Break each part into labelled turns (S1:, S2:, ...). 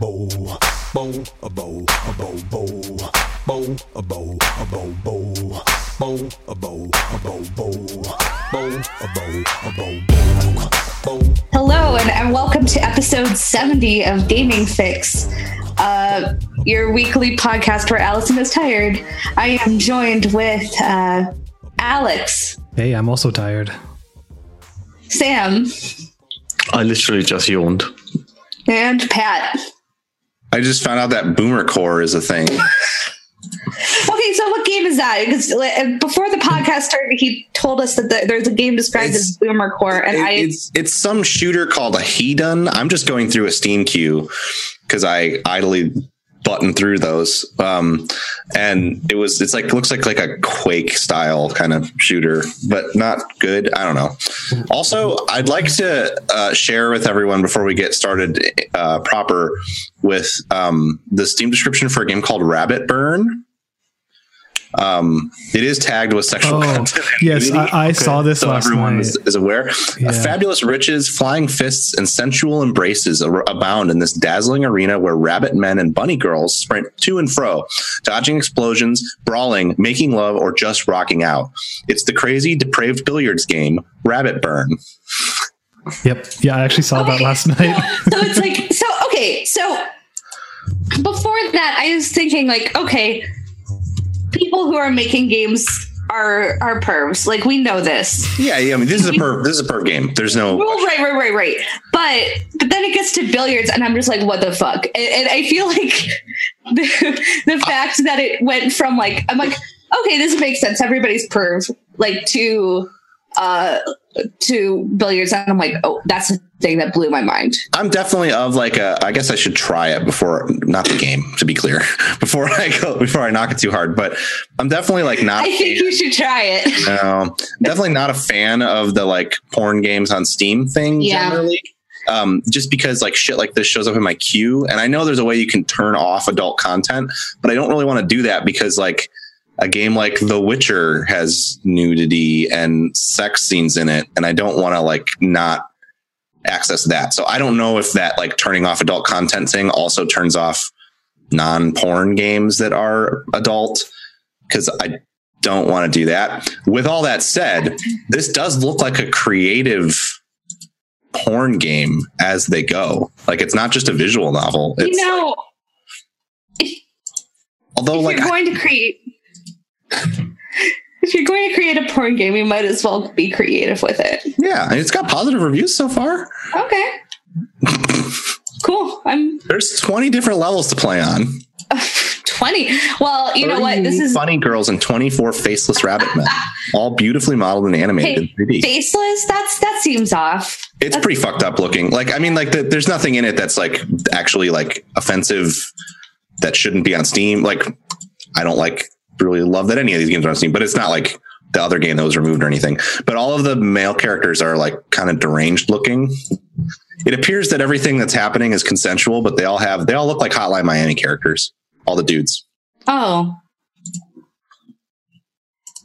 S1: bow, bow, a bow, a bow, bow, bow, a bow, a bow, bow, bow, a bow, a bow, bow, bow, a bow, a bow, bow, bow.
S2: Hello, and, and welcome to episode 70 of Gaming Fyx, uh, your weekly podcast where Allison is tired. I am joined with uh, Alex,
S3: Hey, I'm also tired.
S2: Sam,
S4: I literally just yawned.
S2: and Pat.
S4: I just found out that Boomer Core is a thing.
S2: Okay, so what game is that? Because uh, before the podcast started, he told us that the, there's a game described
S4: It's-
S2: as Boomer Core, and
S4: It-
S2: I
S4: it's it's some shooter called a Hedon. I'm just going through a Steam queue because I idly button through those. Um, and it was it's like looks like like a Quake style kind of shooter, but not good. I don't know. Also, I'd like to uh, share with everyone before we get started uh, proper with um, the Steam description for a game called Rabbit Burn. Um, it is tagged with sexual
S3: Oh,
S4: content.
S3: yes,
S4: nudity.
S3: I- I saw this
S4: so
S3: last
S4: everyone
S3: night.
S4: is, is aware.
S3: Yeah.
S4: Fabulous riches, flying fists, and sensual embraces abound in this dazzling arena where rabbit men and bunny girls sprint to and fro, dodging explosions, brawling, making love, or just rocking out. It's the crazy, depraved billiards game, Rabbit Burn.
S3: Yep. Yeah, I actually saw that last night.
S2: so it's like so okay so before that i was thinking like okay people who are making games are are pervs like we know this
S4: Yeah, yeah. I mean, this is a per this is a perv game. There's no.
S2: well, right right right right but but then it gets to billiards and i'm just like what the fuck and, and i feel like the, the fact that it went from like i'm like okay this makes sense everybody's perv like to uh to billiards and i'm like oh that's the thing that blew my mind
S4: I'm definitely of like a. I guess I should try it before, not the game, to be clear, before I go, before I knock it too hard. But I'm definitely like not.
S2: i think you should try it
S4: No, definitely not a fan of the like porn games on Steam thing
S2: Yeah.
S4: generally. Um, just because like shit like this shows up in my queue, and I know there's a way you can turn off adult content, but I don't really want to do that because like a game like The Witcher has nudity and sex scenes in it, and I don't want to like not access that. So I don't know if that like turning off adult content thing also turns off non-porn games that are adult because I don't want to do that. With all that said, this does look like a creative porn game as they go. Like it's not just a visual novel. It's
S2: you know
S4: although
S2: if
S4: like
S2: you're
S4: I-
S2: going to create if you're going to create a porn game you might as well be creative with it
S4: yeah, and it's got positive reviews so far.
S2: okay cool i'm
S4: There's 20 different levels to play on.
S2: 20 well you know what this is
S4: funny girls and 24 faceless rabbit men, all beautifully modeled and animated in 3D.
S2: faceless that's that seems off
S4: it's pretty fucked up looking. Like, I mean, like, the, there's nothing in it that's like actually like offensive that shouldn't be on Steam. Like, I don't like really love that any of these games are on Steam, but it's not like the other game that was removed or anything. But all of the male characters are like kind of deranged looking. It appears that everything that's happening is consensual, but they all have they all look like Hotline Miami characters. All the dudes.
S2: oh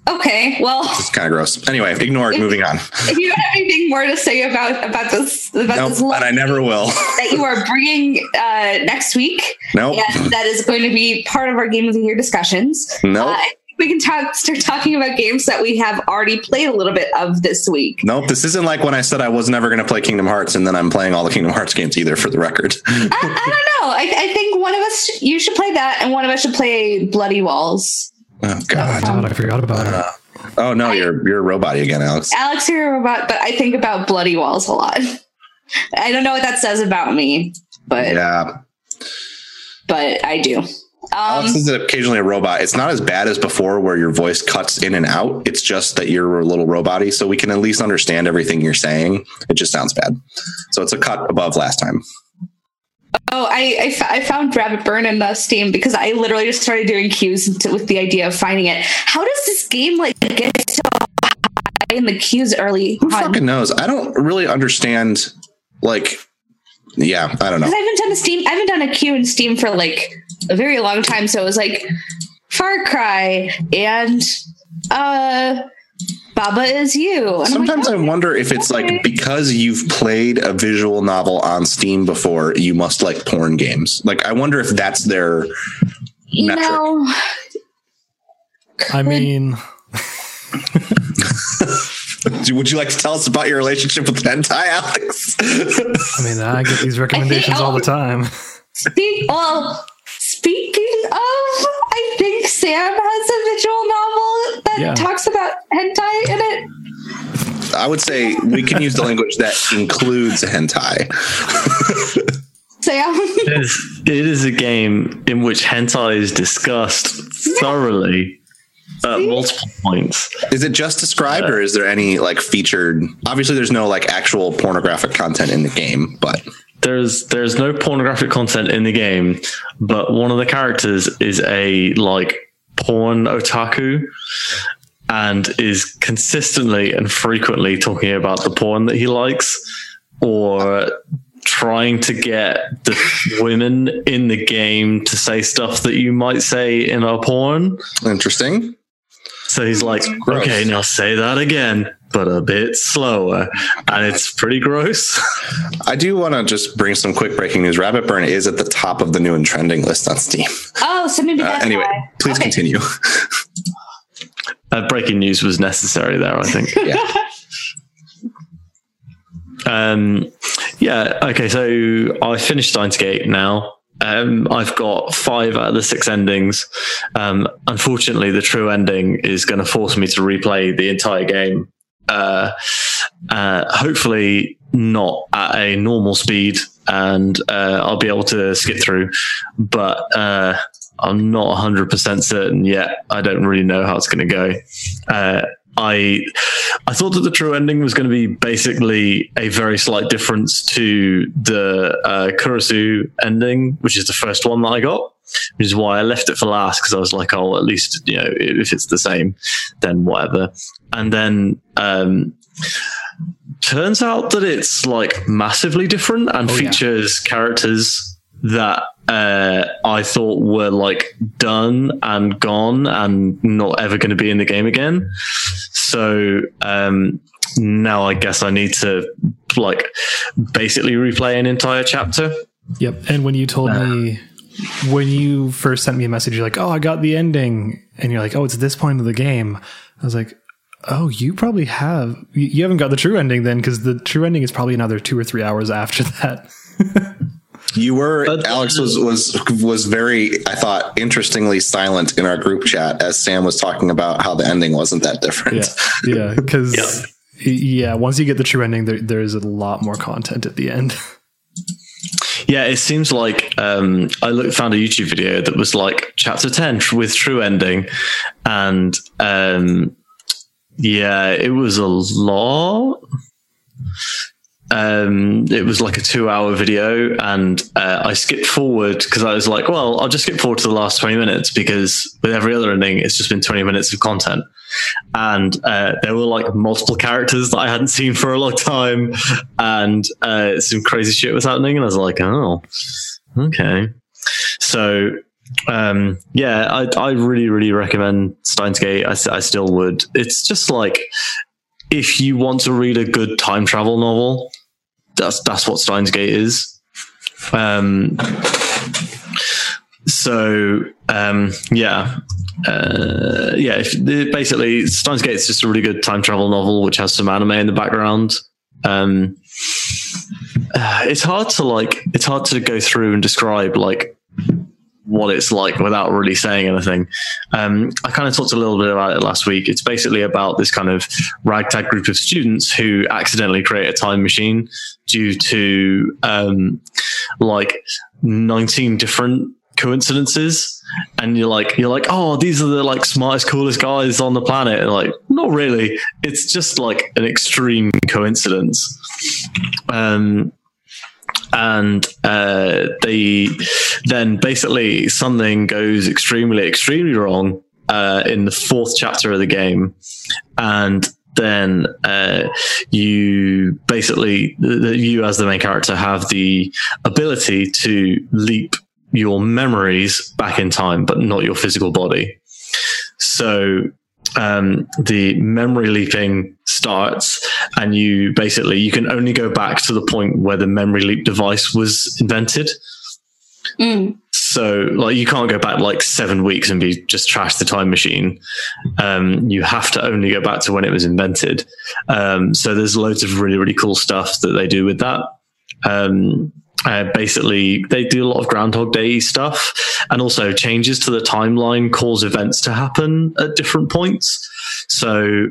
S2: okay well
S4: It's kind of gross. Anyway, ignore it. Moving on.
S2: if you have anything more to say about about this about
S4: Nope,
S2: this
S4: and I never will.
S2: that you are bringing uh next week
S4: Nope.
S2: that is going to be part of our game of the year discussions
S4: Nope.
S2: Uh, we can talk, start talking about games that we have already played a little bit of this week.
S4: Nope, this isn't like when I said I was never going to play Kingdom Hearts, and then I'm playing all the Kingdom Hearts games either. For the record,
S2: I, I don't know. I, I think one of us, you should play that, and one of us should play Bloody Walls.
S4: Oh god,
S3: God, I forgot about it.
S4: oh no, you're you're a robot again, Alex.
S2: Alex, you're a robot, but I think about Bloody Walls a lot. I don't know what that says about me, but
S4: Yeah,
S2: but I do. Um,
S4: Alex is occasionally a robot. It's not as bad as before, where your voice cuts in and out. It's just that you're a little roboty, so we can at least understand everything you're saying. It just sounds bad, so it's a cut above last time.
S2: Oh, I I, f- I found Rabbit Burn in the Steam because I literally just started doing queues to, with the idea of finding it. How does this game like get so high in the queues early
S4: Who
S2: on?
S4: fucking knows? I don't really understand. Like, yeah, I don't know.
S2: I haven't done a Steam, I haven't done a queue in Steam for like a very long time. So it was like Far Cry and uh Baba is you. And I'm like,
S4: Sometimes I
S2: "Oh,
S4: wonder if it's
S2: okay."
S4: like because you've played a visual novel on Steam before, you must like porn games. Like I wonder if that's their
S2: you
S4: metric.
S2: know,
S3: I mean,
S4: Would you like to tell us about your relationship with hentai, Alex?
S3: I mean, I get these recommendations all the oh, time.
S2: speak, well, speaking of, I think Sam has a visual novel that
S3: Yeah.
S2: talks about hentai in it.
S4: I would say we can use the language that includes hentai.
S2: Sam,
S5: It is, it is a game in which hentai is discussed thoroughly at multiple points.
S4: Is it just described, or is there any like featured? Obviously, there's no like actual pornographic content in the game, but
S5: There's there's no pornographic content in the game, but one of the characters is a like porn otaku and is consistently and frequently talking about the porn that he likes or trying to get the women in the game to say stuff that you might say in a porn.
S4: interesting.
S5: So he's like,
S4: gross.
S5: okay, now say that again, but a bit slower. And it's pretty gross.
S4: I do want to just bring some quick breaking news. Rabbit Burn is at the top of the new and trending list on Steam.
S2: oh, so maybe
S4: Uh, anyway,
S2: why.
S4: please
S2: Okay.
S4: continue.
S5: Uh, breaking news was necessary there, I think.
S4: yeah.
S5: Um, yeah. Okay. So I finished Steins Gate now. Um, I've got five out of the six endings. Um, unfortunately, the true ending is going to force me to replay the entire game. Uh, uh, hopefully not at a normal speed, and uh, I'll be able to skip through. But uh, I'm not 100% certain yet. I don't really know how it's going to go. Uh, I I thought that the true ending was going to be basically a very slight difference to the uh, ending, which is the first one that I got, which is why I left it for last because I was like, oh, at least you know if it's the same, then whatever. And then um, turns out that it's like massively different and
S3: Oh, yeah.
S5: features characters that uh, I thought were like done and gone and not ever going to be in the game again. So um, now I guess I need to like basically replay an entire chapter.
S3: Yep. And when you told me, when you first sent me a message, you're like, oh, I got the ending. And you're like, oh, it's this point of the game. I was like, oh, you probably have. You you haven't got the true ending then, because the true ending is probably another two or three hours after that.
S4: You were
S5: But-
S4: Alex was was was very I thought interestingly silent in our group chat as Sam was talking about how the ending wasn't that different.
S3: Yeah. Yeah. Because,
S5: Yeah.
S3: yeah, once you get the true ending, there, there is a lot more content at the end.
S5: Yeah, it seems like um, I found a YouTube video that was like chapter 10 with true ending. And um, yeah, it was a lot. Um, it was like a two hour video, and uh, I skipped forward because I was like, well, I'll just skip forward to the last 20 minutes because with every other ending, it's just been 20 minutes of content. And uh, there were like multiple characters that I hadn't seen for a long time, and uh, some crazy shit was happening. And I was like, oh, okay. So um, yeah, I, I really, really recommend Steins Gate. I still would. It's just like if you want to read a good time travel novel, that's that's what Steins Gate is. Um, so um, yeah, uh, yeah. If, basically, Steins Gate is just a really good time travel novel which has some anime in the background. Um, uh, it's hard to like. It's hard to go through and describe like what it's like without really saying anything. Um, I kind of talked a little bit about it last week. It's basically about this kind of ragtag group of students who accidentally create a time machine due to um, like 19 different coincidences. And you're like, you're like, oh, these are the like smartest, coolest guys on the planet. And like, not really. It's just like an extreme coincidence. Um, and uh, they then basically something goes extremely extremely wrong uh, in the fourth chapter of the game. And then uh, you basically you as the main character have the ability to leap your memories back in time but not your physical body. So um, the memory leaping starts, and you basically you can only go back to the point where the memory leap device was invented.
S2: Mm.
S5: So, like, you can't go back like seven weeks and be just trash the time machine. Um, you have to only go back to when it was invented. Um, so, there's loads of really, really cool stuff that they do with that. Um, uh, basically, they do a lot of Groundhog Day stuff and also changes to the timeline cause events to happen at different points. So,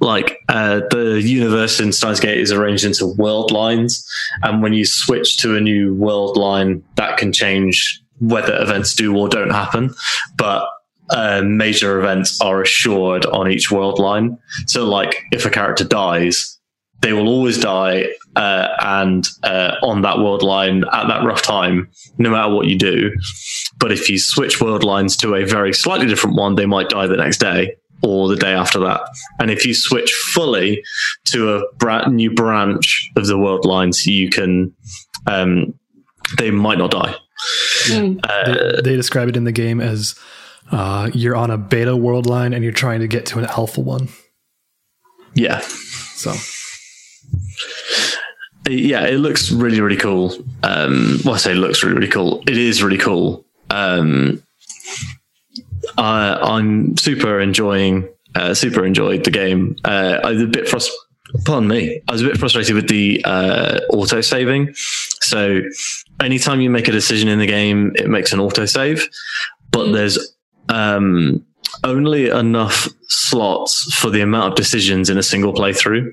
S5: like uh, the universe in Steins Gate is arranged into world lines, and when you switch to a new world line, that can change whether events do or don't happen. But uh, major events are assured on each world line. So, like if a character dies, they will always die, uh, and uh, on that world line at that rough time, no matter what you do. But if you switch world lines to a very slightly different one, they might die the next day or the day after that. And if you switch fully to a brand new branch of the world lines, you can, um, they might not die.
S2: Mm.
S5: Uh,
S3: they, they describe it in the game as uh, you're on a beta world line and you're trying to get to an alpha one.
S5: yeah.
S3: So
S5: Yeah, it looks really, really cool. Um, well, I say it looks really, really cool. It is really cool. Um, I, I'm super enjoying, uh, super enjoyed the game. Uh, I was a bit frust- Pardon me. I was a bit frustrated with the uh, auto saving. So, anytime you make a decision in the game, it makes an auto save, but there's um, only enough slots for the amount of decisions in a single playthrough.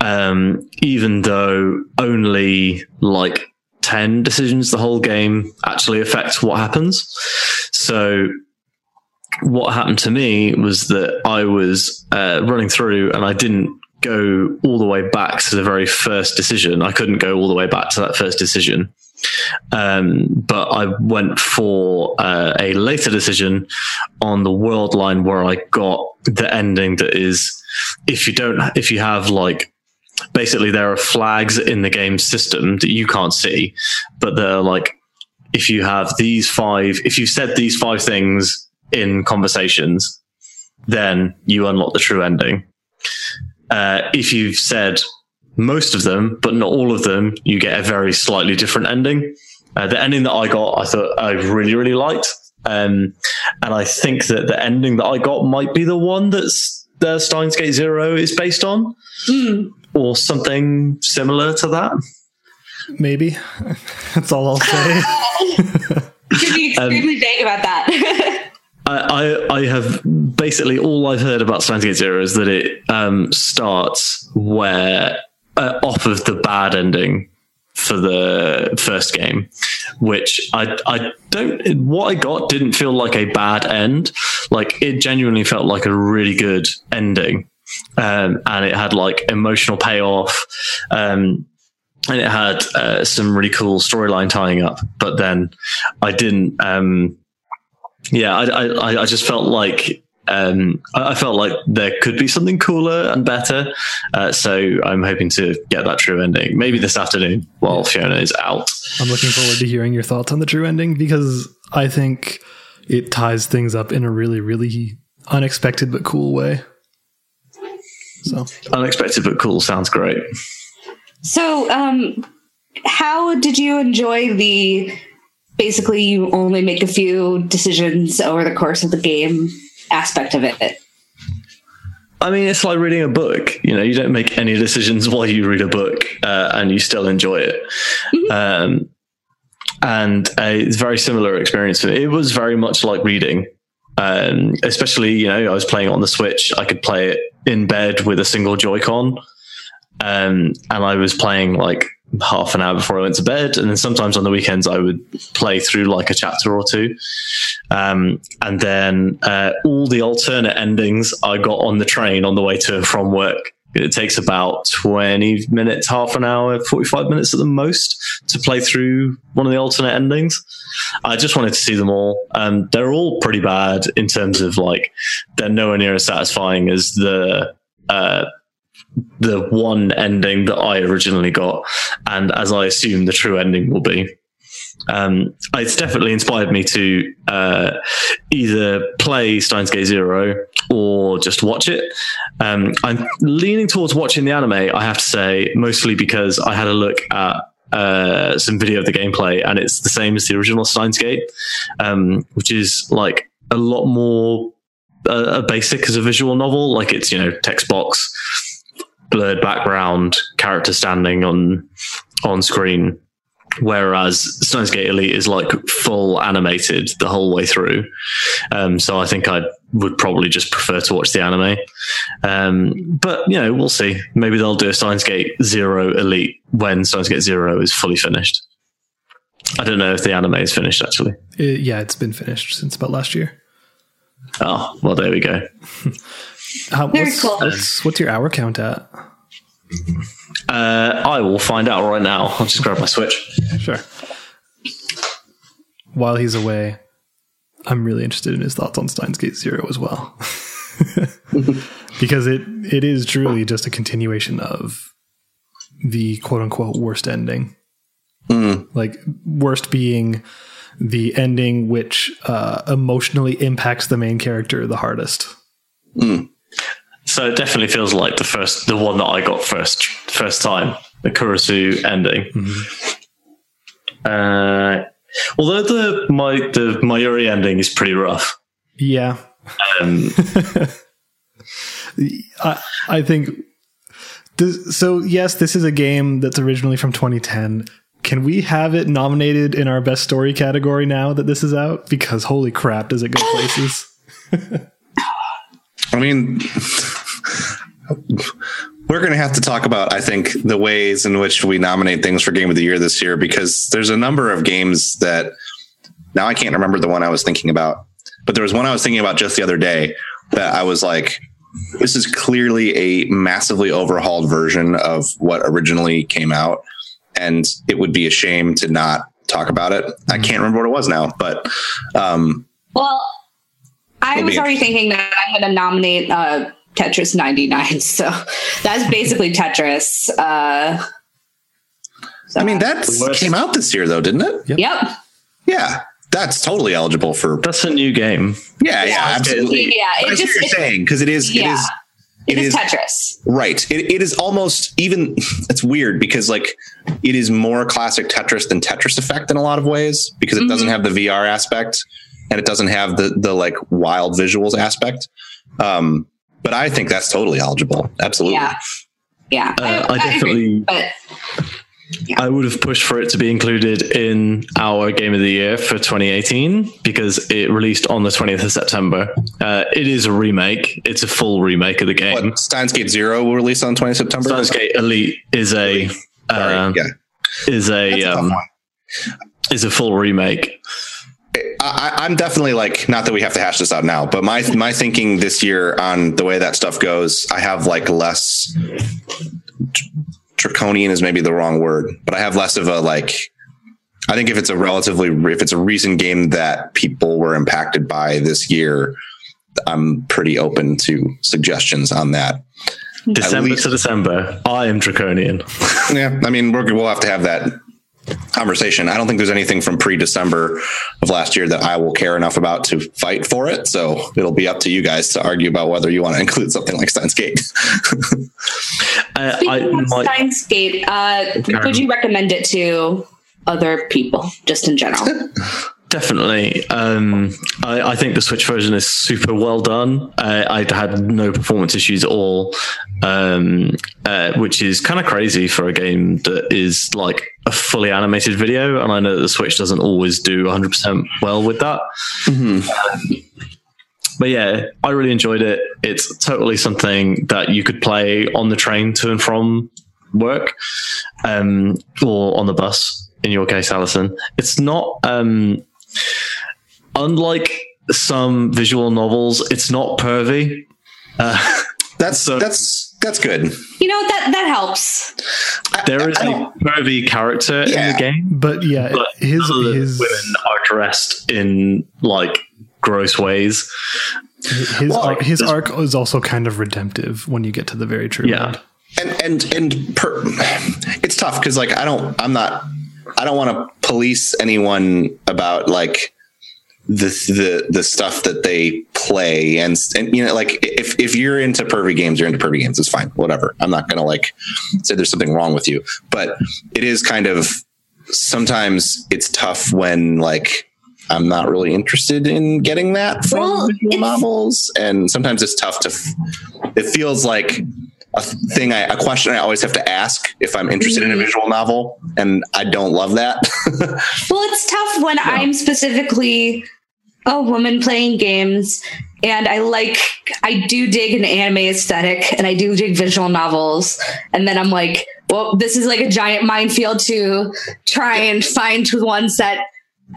S5: Um, even though only like 10 decisions the whole game actually affects what happens. So, what happened to me was that I was uh, running through and I didn't go all the way back to the very first decision. I couldn't go all the way back to that first decision. Um, but I went for uh, a later decision on the world line where I got the ending that is if you don't, if you have like, basically there are flags in the game system that you can't see, but they're like, if you have these five, if you've said these five things in conversations, then you unlock the true ending. Uh, if you've said most of them, but not all of them, you get a very slightly different ending. Uh, the ending that I got, I thought I really, really liked. Um, and I think that the ending that I got might be the one that's the Steins Gate Zero is based on,
S2: Mm.
S5: or something similar to that.
S3: Maybe that's all I'll say.
S2: You're being
S5: Um,
S2: extremely vague about that.
S5: I, I, I have basically all I've heard about Steins Gate Zero is that it um, starts where uh, off of the bad ending for the first game, which I I don't what I got didn't feel like a bad end. Like it genuinely felt like a really good ending, um, and it had like emotional payoff. Um, and it had uh, some really cool storyline tying up, but then I didn't. Um, yeah, I, I, I just felt like um, I felt like there could be something cooler and better. Uh, so I'm hoping to get that true ending maybe this afternoon while Fiona is out.
S3: I'm looking forward to hearing your thoughts on the true ending because I think it ties things up in a really, really unexpected but cool way. So
S5: Unexpected but cool sounds great.
S2: So, um, how did you enjoy the basically you only make a few decisions over the course of the game aspect of it?
S5: I mean, it's like reading a book. You know, you don't make any decisions while you read a book, uh, and you still enjoy it. Um, and uh, it's a very similar experience. It was very much like reading. Um, especially, you know, I was playing it on the Switch. I could play it in bed with a single Joy-Con, um, and I was playing like half an hour before I went to bed. And then sometimes on the weekends, I would play through like a chapter or two. Um, and then uh, all the alternate endings I got on the train on the way to and from work. It takes about 20 minutes, half an hour, 45 minutes at the most to play through one of the alternate endings. I just wanted to see them all. Um, they're all pretty bad in terms of like, they're nowhere near as satisfying as the, uh, the one ending that I originally got, and as I assume the true ending will be. Um, it's definitely inspired me to uh, either play Steins Gate Zero or just watch it. Um, I'm leaning towards watching the anime. I have to say, mostly because I had a look at uh, some video of the gameplay, and it's the same as the original Steins Gate, um, which is like a lot more uh, basic as a visual novel. Like it's you know text box, blurred background, character standing on on screen. Whereas Steins Gate Elite is like full animated the whole way through. Um, so I think I would probably just prefer to watch the anime. Um, but, you know, we'll see. Maybe they'll do a Steins Gate Zero Elite when Steins Gate Zero is fully finished. I don't know if the anime is finished actually.
S3: It- yeah, it's been finished since about last year.
S5: Oh, well, there we go.
S3: How,
S2: Very
S3: what's,
S2: cool.
S3: what's, what's your hour count at?
S5: Uh, I will find out right now. I'll just grab my Switch.
S3: Sure. While he's away, I'm really interested in his thoughts on Steins Gate Zero as well. because it it is truly just a continuation of the quote unquote worst ending. Like worst being the ending which uh, emotionally impacts the main character the hardest.
S5: So it definitely feels like the first, the one that I got first, first time, the Kurisu ending. Uh, although the my the Mayuri ending is pretty rough.
S3: Yeah,
S5: Um,
S3: I, I think this, so. Yes, this is a game that's originally from 2010. Can we have it nominated in our best story category now that this is out? Because holy crap, does it go places?
S4: I mean, we're going to have to talk about, I think, the ways in which we nominate things for Game of the Year this year because there's a number of games that now I can't remember the one I was thinking about, but there was one I was thinking about just the other day that I was like, this is clearly a massively overhauled version of what originally came out. And it would be a shame to not talk about it. I can't remember what it was now, but um,
S2: Well, I was already thinking that I'm going to nominate uh, Tetris 99. So that's basically Tetris. Uh, so-
S4: I mean, that came out this year, though, didn't it?
S2: yep.
S4: Yeah, that's totally eligible for.
S5: that's a new game.
S4: Yeah, yeah, absolutely.
S2: Yeah, it
S4: That's
S2: just
S4: what you're
S2: it-
S4: saying because it is.
S2: Yeah.
S4: It is
S2: it
S4: it
S2: is,
S4: is-
S2: Tetris.
S4: right. It, it is almost even. It's weird because like it is more classic Tetris than Tetris Effect in a lot of ways because it doesn't have the VR aspect and it doesn't have the the like wild visuals aspect. Um, but I think that's totally eligible. Absolutely.
S2: Yeah. Yeah.
S5: Uh, I
S2: agree,
S5: definitely-
S2: But
S5: I would have pushed for it to be included in our game of the year for 2018 because it released on the 20th of September. Uh, it is a remake. It's a full remake of the game.
S4: What Steins Gate Zero will release on 20 September.
S5: Steins Gate Elite is a
S4: Sorry.
S5: uh,
S4: yeah.
S5: is a
S4: That's a
S5: um, is a full remake.
S4: I, I'm definitely like not that we have to hash this out now, but my my thinking this year on the way that stuff goes, I have like less draconian is maybe the wrong word, but I have less of a like. I think if it's a relatively if it's a recent game that people were impacted by this year, I'm pretty open to suggestions on that.
S5: December
S4: least-
S5: to December. I am draconian.
S4: Yeah, I mean we're, we'll have to have that conversation. I don't think there's anything from pre-December of last year that I will care enough about to fight for it. So it'll be up to you guys to argue about whether you want to include something like Steins Gate.
S5: Uh, I,
S2: speaking of
S5: my,
S2: Steins Gate, uh, would you recommend it to other people, just in general?
S5: Definitely. Um, I, I think the Switch version is super well done. Uh, I had no performance issues at all, um, uh, which is kind of crazy for a game that is like a fully animated video. And I know that the Switch doesn't always do 100% well with that. But yeah, I really enjoyed it. It's totally something that you could play on the train to and from work um, or on the bus, in your case, Alison. It's not. Um, unlike some visual novels, it's not pervy. Uh,
S4: That's
S5: So-
S4: that's that's good.
S2: You know that that helps.
S5: there is
S4: I
S5: a
S4: don't-
S5: pervy character in the game,
S3: But yeah,
S5: but
S3: his
S5: none of the
S3: his
S5: women are dressed in like gross ways.
S3: his
S4: Well,
S3: arc, his
S5: this-
S3: arc is also kind of redemptive when you get to the very true
S5: Yeah.
S3: end.
S4: And and and per, it's tough because like I don't I'm not I don't want to police anyone about like the the the stuff that they play and and you know like if if you're into pervy games you're into pervy games it's fine whatever. I'm not gonna like say there's something wrong with you. But it is kind of sometimes it's tough when like i'm not really interested in getting that from
S2: Well,
S4: novels and sometimes it's tough to it feels like a thing I, a question I always have to ask if I'm interested in a visual novel, and I don't love that.
S2: Well, it's tough when I'm specifically a woman playing games and I like I do dig an anime aesthetic and I do dig visual novels and then I'm like, well, this is like a giant minefield to try and find ones that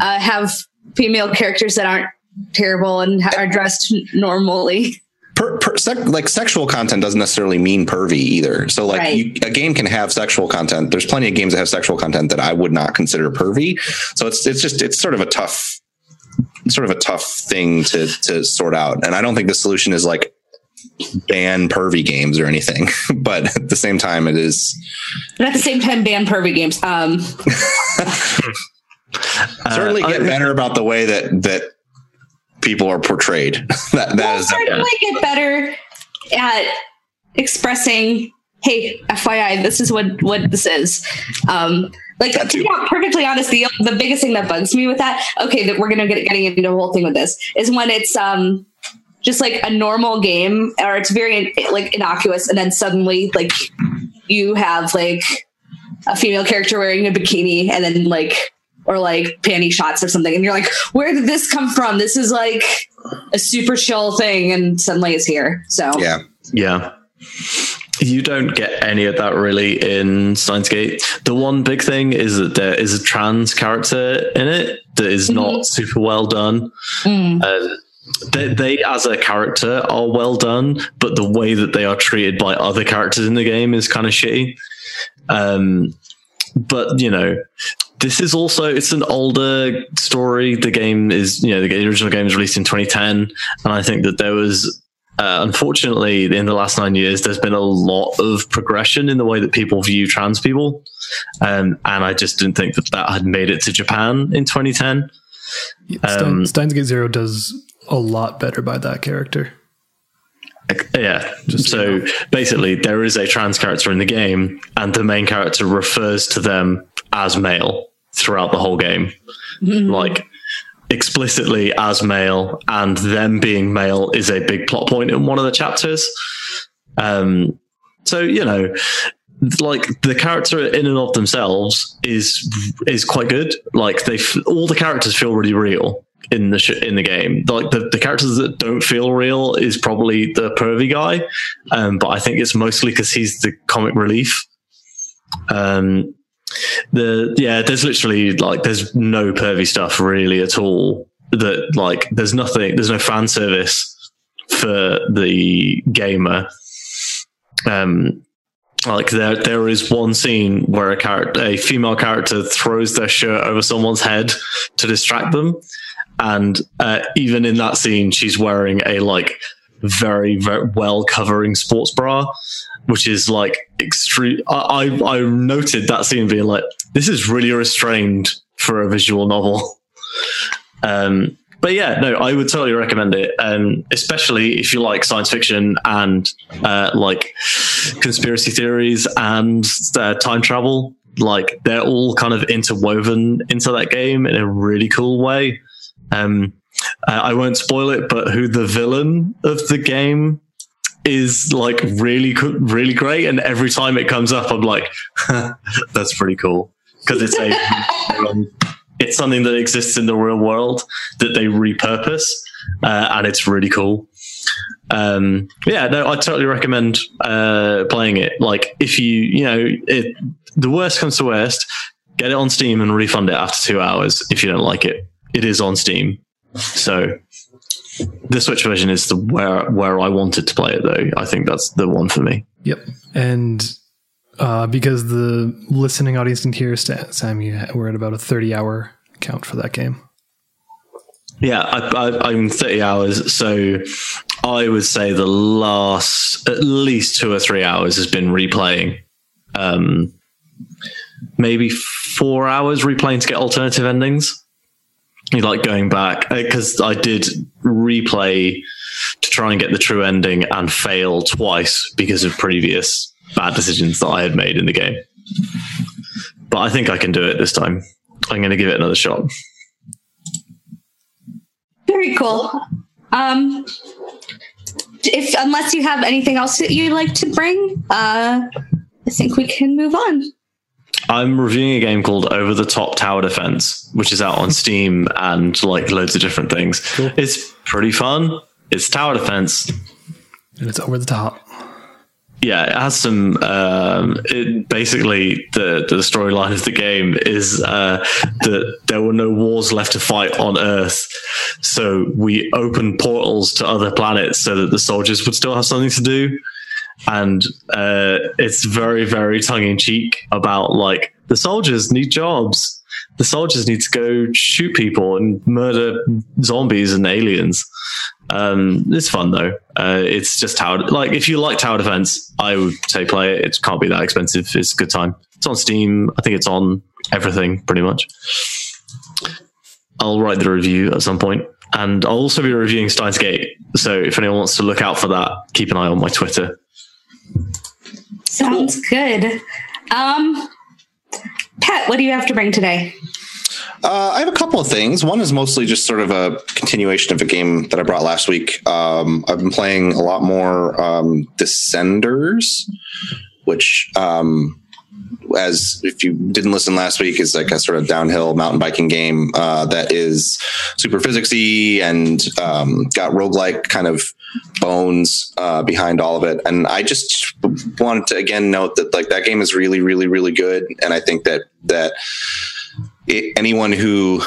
S2: uh, have female characters that aren't terrible and are dressed normally.
S4: Per, per, sec, like sexual content doesn't necessarily mean pervy either. So like
S2: Right.
S4: you, a game can have sexual content. There's plenty of games that have sexual content that I would not consider pervy. So it's it's just it's sort of a tough sort of a tough thing to to sort out. And I don't think the solution is like ban pervy games or anything. but at the same time, it is
S2: But at the same time, ban pervy games. Um,
S4: certainly
S5: Uh,
S4: get
S5: I-
S4: better about the way that that people are portrayed. that that
S2: we'll
S4: is
S2: certainly get better at expressing, hey, FYI, this is what what this is. Um, like
S4: That
S2: to
S4: too.
S2: be perfectly honest, the the biggest thing that bugs me with that, okay, that we're gonna get getting into a whole thing with this, is when it's um just like a normal game or it's very like innocuous, and then suddenly like you have like a female character wearing a bikini, and then like or like panty shots or something, and you're like, where did this come from? This is like a super chill thing, and suddenly it's here. So
S4: yeah.
S5: Yeah. You don't get any of that really in Steins Gate. The one big thing is that there is a trans character in it that is not super well done.
S2: Mm.
S5: Uh, they, they, as a character, are well done, but the way that they are treated by other characters in the game is kind of shitty. Um, but you know, this is also it's an older story. The game is you know the, original game was released in 2010, and I think that there was uh, unfortunately, in the last nine years, there's been a lot of progression in the way that people view trans people. Um, and I just didn't think that that had made it to Japan in 2010.
S3: Stein,
S5: Um,
S3: Steins Gate Zero does a lot better by that character.
S5: Yeah.
S3: Just so you
S5: basically, there is a trans character in the game, and the main character refers to them as male throughout the whole game. Like, explicitly as male, and them being male is a big plot point in one of the chapters. Um, so you know, like the character in and of themselves is is quite good. Like they, f- all the characters feel really real in the sh- in the game. Like the, the characters that don't feel real is probably the pervy guy, um, but I think it's mostly because he's the comic relief. Um, the yeah, there's literally like there's no pervy stuff really at all. That like there's nothing, there's no fan service for the gamer. Um, like there there is one scene where a character a female character throws their shirt over someone's head to distract them and uh, even in that scene she's wearing a like very very well covering sports bra which is like extreme I, I i noted that scene being like this is really restrained for a visual novel um but yeah, no, I would totally recommend it, um, especially if you like science fiction and uh, like conspiracy theories and uh, time travel. Like they're all kind of interwoven into that game in a really cool way. Um, I won't spoil it, but who the villain of the game is like really, really great. And every time it comes up, I'm like, that's pretty cool because it's a it's something that exists in the real world that they repurpose, uh, and it's really cool. Um, yeah, no, I totally recommend uh, playing it. Like, if you, you know, it, the worst comes to worst, get it on Steam and refund it after two hours if you don't like it. It is on Steam, so the Switch version is the where where I wanted to play it though. I think that's the one for me.
S3: Yep. And uh, because the listening audience didn't hear, Sam, you we're at about a 30 hour count for that game.
S5: Yeah, I, I, I'm 30 hours, so I would say the last at least two or three hours has been replaying. Um, maybe four hours replaying to get alternative endings. You like going back because I did replay to try and get the true ending and fail twice because of previous bad decisions that I had made in the game. But I think I can do it this time. I'm going to give it another shot.
S2: Very cool. Um, if unless you have anything else that you'd like to bring, uh, I think we can move on.
S5: I'm reviewing a game called Over the Top Tower Defense, which is out on Steam and like loads of different things.
S3: Cool.
S5: It's pretty fun. It's tower defense.
S3: And it's over the top.
S5: Yeah, it has some. Um, it basically the the storyline of the game is uh, that there were no wars left to fight on Earth, so we opened portals to other planets so that the soldiers would still have something to do. And uh, it's very very tongue in cheek about like the soldiers need jobs. The soldiers need to go shoot people and murder zombies and aliens. Um, it's fun though. Uh, it's just tower. Like if you like tower defense, I would say play it. It can't be that expensive. It's a good time. It's on Steam. I think it's on everything pretty much. I'll write the review at some point, and I'll also be reviewing Steins Gate. So if anyone wants to look out for that, keep an eye on my Twitter.
S2: Sounds good. Um, Pat, what do you have to bring today?
S4: Uh, I have a couple of things. One is mostly just sort of a continuation of a game that I brought last week. Um, I've been playing a lot more um, Descenders, which, um, as if you didn't listen last week, is like a sort of downhill mountain biking game uh, that is super physicsy and um, got roguelike kind of bones uh, behind all of it. And I just wanted to again note that like that game is really, really, really good. And I think that that it, anyone who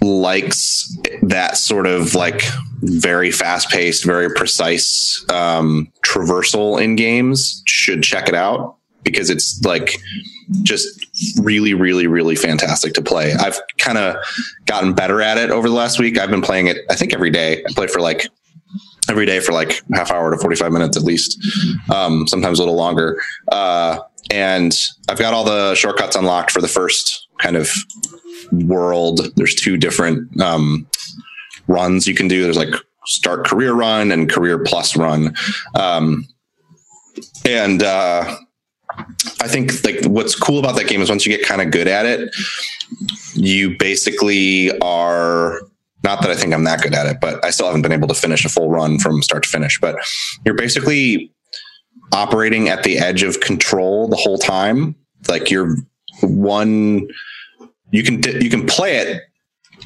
S4: likes that sort of like very fast paced, very precise um, traversal in games should check it out because it's like just really, really, really fantastic to play. I've kind of gotten better at it over the last week. I've been playing it, I think, every day. I play for like every day for like half hour to 45 minutes at least, um, sometimes a little longer. Uh, and I've got all the shortcuts unlocked for the first kind of world. There's two different um, runs you can do. There's like start career run and career plus run. Um, and uh, I think like what's cool about that game is once you get kind of good at it, you basically are not that I think I'm that good at it, but I still haven't been able to finish a full run from start to finish. But you're basically operating at the edge of control the whole time. Like you're one, you can you can play it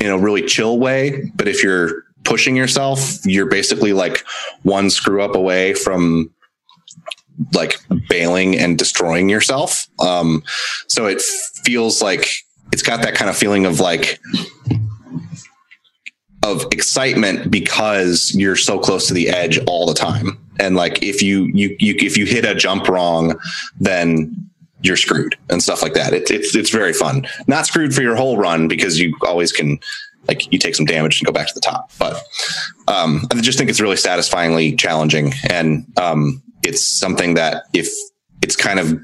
S4: in a really chill way, but if you're pushing yourself, you're basically like one screw up away from like bailing and destroying yourself. Um, so it feels like it's got that kind of feeling of like of excitement because you're so close to the edge all the time. And like if you you you if you hit a jump wrong, then you're screwed and stuff like that. It's it's it's very fun. Not screwed for your whole run because you always can like you take some damage and go back to the top. But um, I just think it's really satisfyingly challenging, and um, it's something that if it's kind of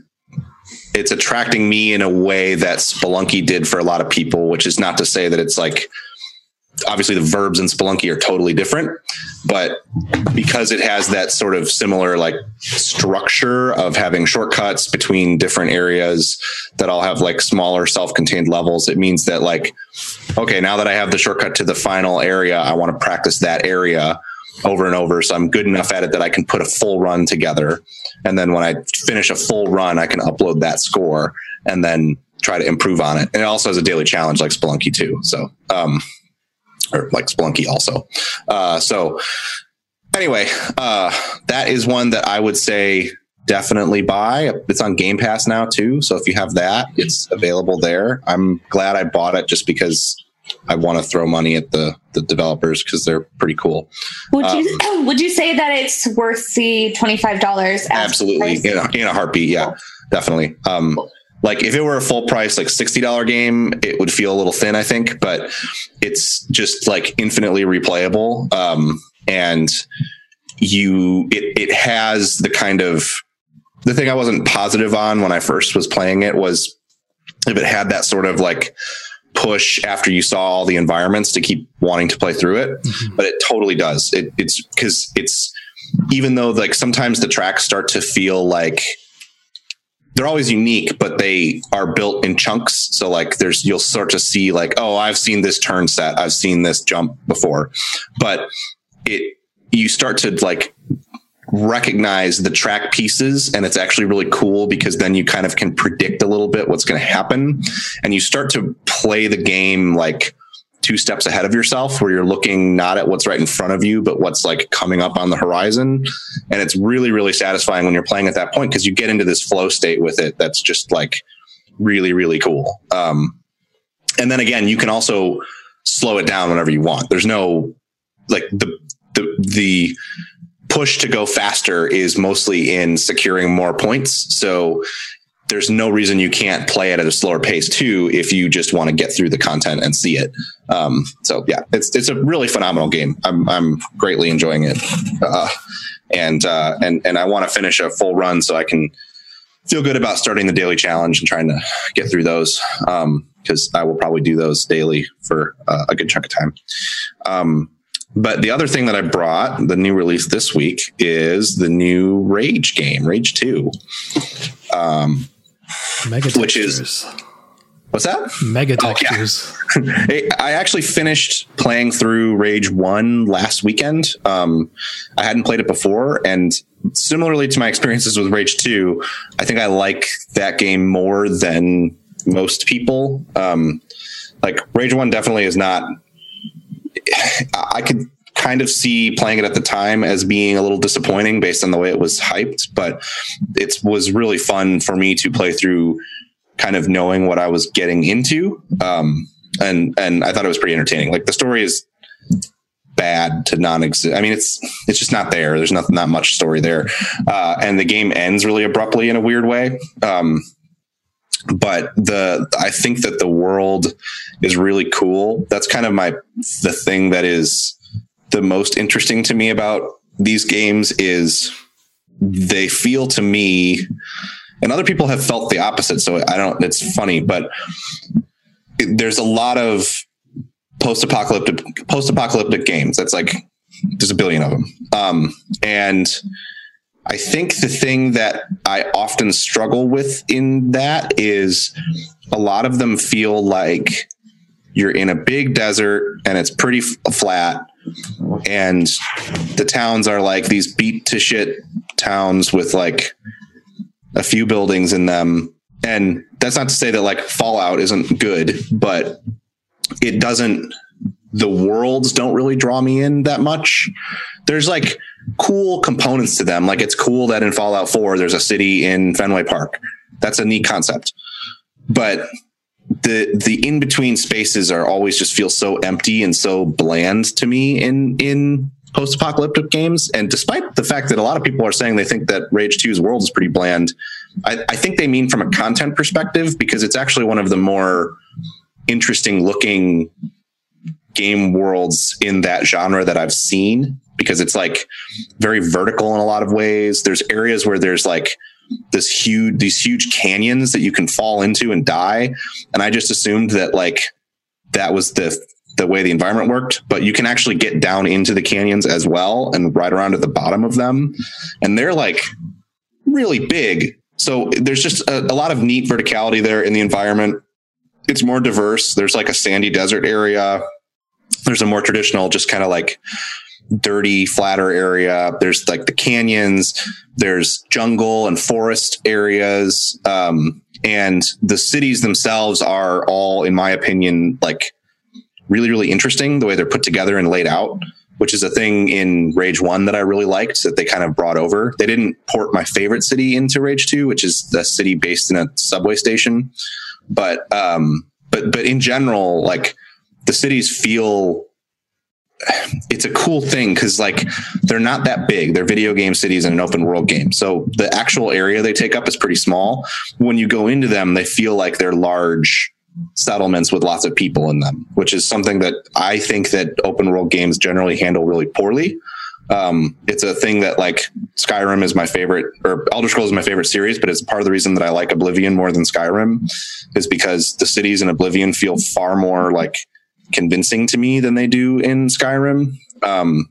S4: it's attracting me in a way that Spelunky did for a lot of people, which is not to say that it's like obviously the verbs in Spelunky are totally different, but because it has that sort of similar like structure of having shortcuts between different areas that all have like smaller self-contained levels, it means that like, okay, now that I have the shortcut to the final area, I want to practice that area over and over. So I'm good enough at it that I can put a full run together. And then when I finish a full run, I can upload that score and then try to improve on it. And it also has a daily challenge like Spelunky too. So, um, or like Spelunky also. Uh, so anyway, uh, that is one that I would say definitely buy. It's on Game Pass now too. So if you have that, it's available there. I'm glad I bought it just because I want to throw money at the the developers because they're pretty cool.
S2: Would you would you say that it's worth the twenty five dollars?
S4: Absolutely, in a, in a heartbeat. Yeah, definitely. Um, like if it were a full price, like sixty dollar game, it would feel a little thin, I think. But it's just like infinitely replayable, um, and you it it has the kind of the thing I wasn't positive on when I first was playing it was if it had that sort of like push after you saw all the environments to keep wanting to play through it. But it totally does. It, it's because it's even though like sometimes the tracks start to feel like they're always unique, but they are built in chunks. So like there's you'll start to see like, oh, I've seen this turn set, I've seen this jump before. But it you start to like recognize the track pieces and it's actually really cool because then you kind of can predict a little bit what's going to happen and you start to play the game like two steps ahead of yourself where you're looking not at what's right in front of you but what's like coming up on the horizon. And it's really really satisfying when you're playing at that point because you get into this flow state with it that's just like really really cool. Um and then again you can also slow it down whenever you want. There's no like the the the push to go faster is mostly in securing more points. So there's no reason you can't play it at a slower pace too if you just want to get through the content and see it. Um, so yeah, it's it's a really phenomenal game. I'm I'm greatly enjoying it, uh, and uh, and and I want to finish a full run so I can feel good about starting the daily challenge and trying to get through those because um, I will probably do those daily for uh, a good chunk of time. Um, but the other thing that I brought, the new release this week, is the new Rage game, Rage 2. Um,
S3: Mega
S4: which is what's that?
S3: Mega textures.
S4: Oh, yeah. I actually finished playing through Rage 1 last weekend. Um, I hadn't played it before, and similarly to my experiences with Rage 2, I think I like that game more than most people. Um, like Rage 1 definitely is not I could kind of see playing it at the time as being a little disappointing based on the way it was hyped, but it was really fun for me to play through kind of knowing what I was getting into. Um, and, and I thought it was pretty entertaining. Like the story is bad to non-exist. I mean, it's, it's just not there. There's not, not much story there. Uh, and the game ends really abruptly in a weird way. Um, but the I think that the world is really cool. That's kind of my the thing that is the most interesting to me about these games is they feel to me and other people have felt the opposite so I don't it's funny but it, there's a lot of post-apocalyptic post-apocalyptic games. That's like there's a billion of them. Um, and I think the thing that I often struggle with in that is a lot of them feel like you're in a big desert and it's pretty f- flat and the towns are like these beat to shit towns with like a few buildings in them and that's not to say that like fallout isn't good but it doesn't the worlds don't really draw me in that much there's like cool components to them. Like it's cool that in Fallout 4 there's a city in Fenway Park. That's a neat concept. But the the in between spaces are always just feel so empty and so bland to me in in post apocalyptic games. And despite the fact that a lot of people are saying they think that Rage 2's world is pretty bland, I, I think they mean from a content perspective because it's actually one of the more interesting looking game worlds in that genre that I've seen because it's like very vertical in a lot of ways. There's areas where there's like this huge these huge canyons that you can fall into and die and I just assumed that like that was the the way the environment worked, but you can actually get down into the canyons as well and ride around at the bottom of them. And they're like really big. So there's just a, a lot of neat verticality there in the environment. It's more diverse. There's like a sandy desert area there's a more traditional, just kind of like dirty, flatter area. There's like the canyons. There's jungle and forest areas. Um, and the cities themselves are all, in my opinion, like really, really interesting the way they're put together and laid out, which is a thing in Rage 1 that I really liked that they kind of brought over. They didn't port my favorite city into Rage 2, which is the city based in a subway station. But, um, but, but in general, like, the cities feel it's a cool thing because like they're not that big. They're video game cities in an open world game. So the actual area they take up is pretty small. When you go into them they feel like they're large settlements with lots of people in them which is something that i think that open world games generally handle really poorly. Um, it's a thing that like Skyrim is my favorite, or Elder Scrolls is my favorite series, but it's part of the reason that I like Oblivion more than Skyrim is because the cities in Oblivion feel far more like convincing to me than they do in Skyrim. Um,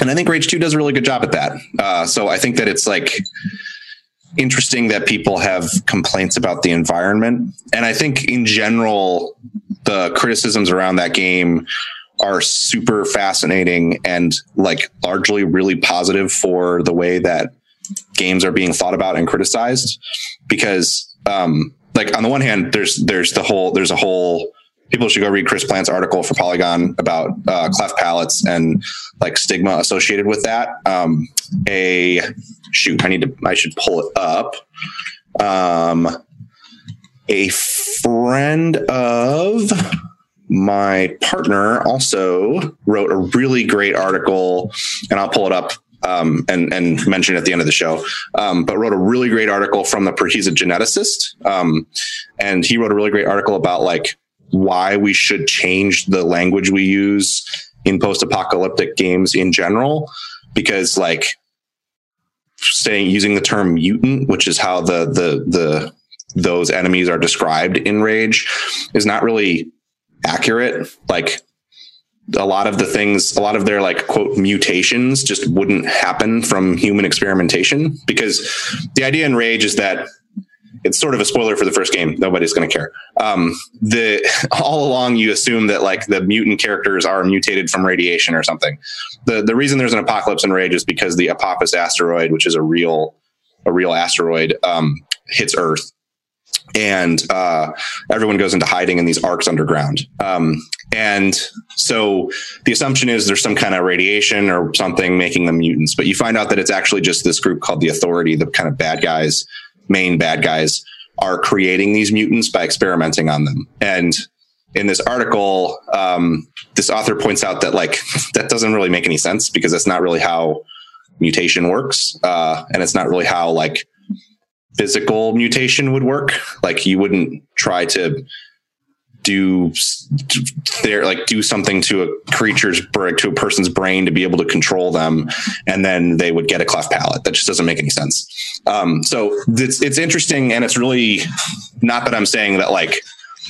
S4: and I think Rage 2 does a really good job at that. Uh, so I think that it's like interesting that people have complaints about the environment. And I think in general, the criticisms around that game are super fascinating and like largely really positive for the way that games are being thought about and criticized because um like on the one hand there's there's the whole there's a whole people should go read chris Plante's article for polygon about uh, cleft palates and like stigma associated with that um a shoot i need to i should pull it up um a friend of my partner also wrote a really great article, and I'll pull it up um, and and mention at the end of the show. Um, but wrote a really great article from the he's a geneticist, um, and he wrote a really great article about like why we should change the language we use in post-apocalyptic games in general, because like saying using the term mutant, which is how the the the those enemies are described in Rage, is not really accurate. Like a lot of the things, a lot of their like quote mutations just wouldn't happen from human experimentation because the idea in Rage is that it's sort of a spoiler for the first game. Nobody's going to care. Um, the all along you assume that like the mutant characters are mutated from radiation or something. The the reason there's an apocalypse in Rage is because the Apophis asteroid, which is a real a real asteroid, um, hits Earth and uh, everyone goes into hiding in these arks underground. Um, and so the assumption is there's some kind of radiation or something making them mutants, but you find out that it's actually just this group called the Authority, the kind of bad guys, main bad guys, are creating these mutants by experimenting on them. And in this article, um, this author points out that like that doesn't really make any sense because that's not really how mutation works, uh, and it's not really how like physical mutation would work. Like you wouldn't try to do there like do something to a creature's brain to a person's brain to be able to control them and then they would get a cleft palate. That just doesn't make any sense. Um, so it's it's interesting and it's really not that i'm saying that like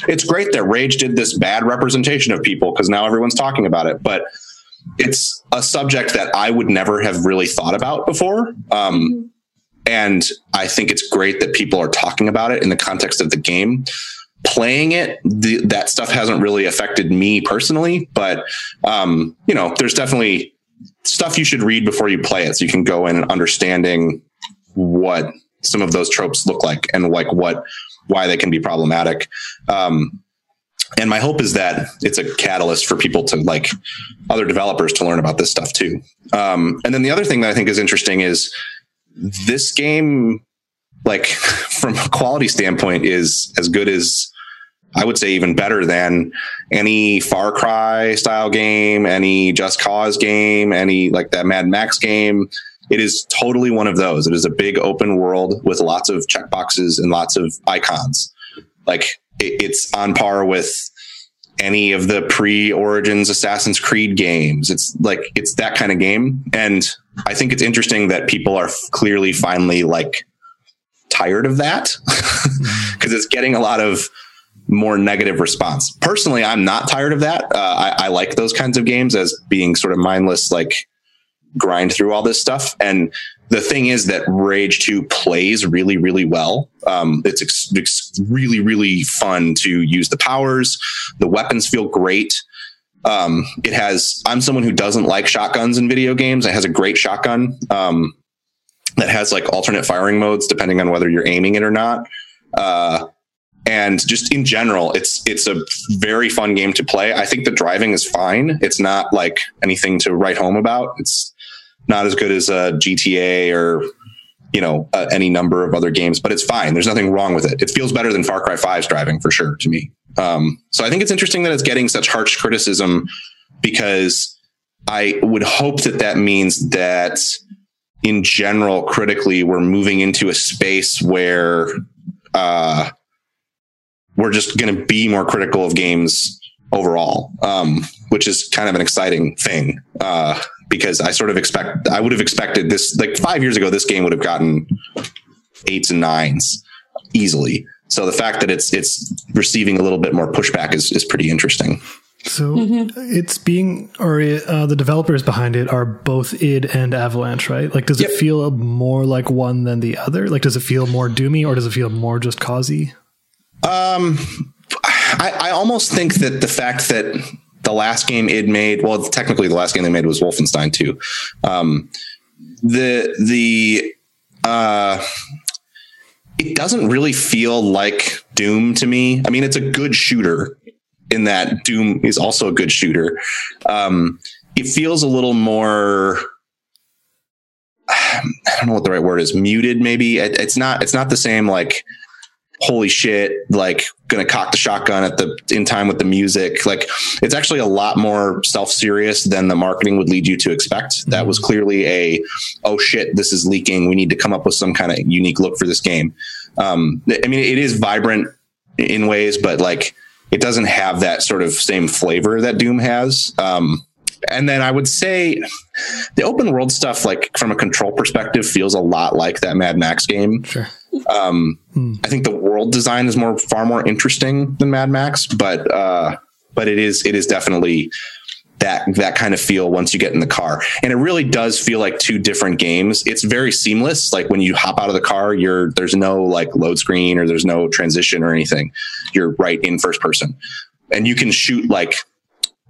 S4: it's great that rage did this bad representation of people because now everyone's talking about it but it's a subject that i would never have really thought about before. Um, and I think it's great that people are talking about it in the context of the game. Playing it, the, that stuff hasn't really affected me personally, but um, you know, there's definitely stuff you should read before you play it, so you can go in and understanding what some of those tropes look like and like what why they can be problematic. Um, and my hope is that it's a catalyst for people to like other developers to learn about this stuff too. Um, and then the other thing that I think is interesting is this game, like from a quality standpoint, is as good as I would say even better than any Far Cry style game, any Just Cause game, any like that Mad Max game. It is totally one of those. It is a big open world with lots of checkboxes and lots of icons. Like it, it's on par with any of the pre Origins Assassin's Creed games. It's like it's that kind of game. And I think it's interesting that people are clearly finally like tired of that because it's getting a lot of more negative response. Personally, I'm not tired of that. Uh, I, I, like those kinds of games as being sort of mindless, like grind through all this stuff. And the thing is that Rage 2 plays really, really well. Um, it's, ex- it's really, really fun to use the powers. The weapons feel great. Um, it has, I'm someone who doesn't like shotguns in video games. It has a great shotgun um, that has like alternate firing modes depending on whether you're aiming it or not. Uh, and just in general, it's it's a very fun game to play. I think the driving is fine. It's not like anything to write home about. It's not as good as a GTA or you know uh, any number of other games, but it's fine. There's nothing wrong with it. It feels better than Far Cry 5's driving for sure to me. Um, so I think it's interesting that it's getting such harsh criticism because I would hope that that means that in general, critically, we're moving into a space where uh, we're just going to be more critical of games overall, um, which is kind of an exciting thing. Uh, because I sort of expect I would have expected this like five years ago. This game would have gotten eights and nines easily. So the fact that it's it's receiving a little bit more pushback is is pretty interesting.
S3: So it's being, or uh, the developers behind it are both id and Avalanche, right? Like, does
S4: Yep.
S3: it feel more like one than the other? Like, does it feel more doomy, or does it feel more just causey?
S4: Um, I, I almost think that the fact that the last game it made, well, technically the last game they made was Wolfenstein 2. Um, the, the, uh, it doesn't really feel like Doom to me. I mean, it's a good shooter in that Doom is also a good shooter. Um, it feels a little more, I don't know what the right word is, muted maybe. It, it's not, it's not the same like, holy shit, like gonna cock the shotgun at the in time with the music. Like it's actually a lot more self-serious than the marketing would lead you to expect. That was clearly a oh shit, this is leaking. We need to come up with some kind of unique look for this game. Um, I mean, it is vibrant in ways, but like it doesn't have that sort of same flavor that Doom has. Um, and then I would say the open world stuff, like from a control perspective, feels a lot like that Mad Max game.
S3: Sure.
S4: Um, I think the world design is more far more interesting than Mad Max, but uh, but it is it is definitely that that kind of feel once you get in the car, and it really does feel like two different games. It's very seamless. Like when you hop out of the car, you're there's no like load screen or there's no transition or anything. You're right in first person, and you can shoot like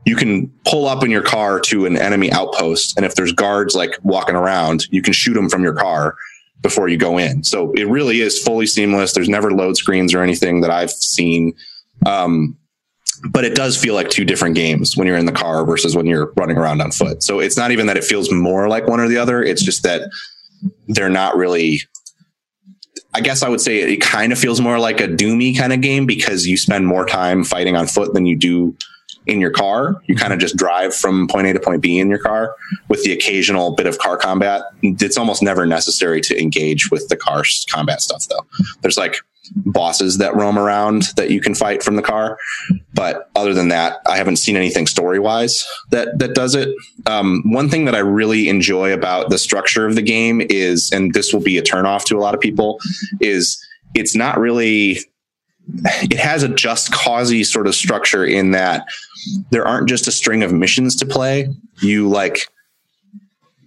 S4: you can pull up in your car to an enemy outpost and if there's guards like walking around you can shoot them from your car before you go in. So it really is fully seamless. There's never load screens or anything that i've seen. Um, but it does feel like two different games when you're in the car versus when you're running around on foot. So it's not even that it feels more like one or the other. It's just that they're not really I guess I would say it kind of feels more like a doomy kind of game because you spend more time fighting on foot than you do in your car. You kind of just drive from point A to point B in your car with the occasional bit of car combat. It's almost never necessary to engage with the car combat stuff though. There's like bosses that roam around that you can fight from the car. But other than that, I haven't seen anything story wise that, that does it. Um, one thing that I really enjoy about the structure of the game is, and this will be a turnoff to a lot of people, is it's not really it has a just causey sort of structure in that there aren't just a string of missions to play. You like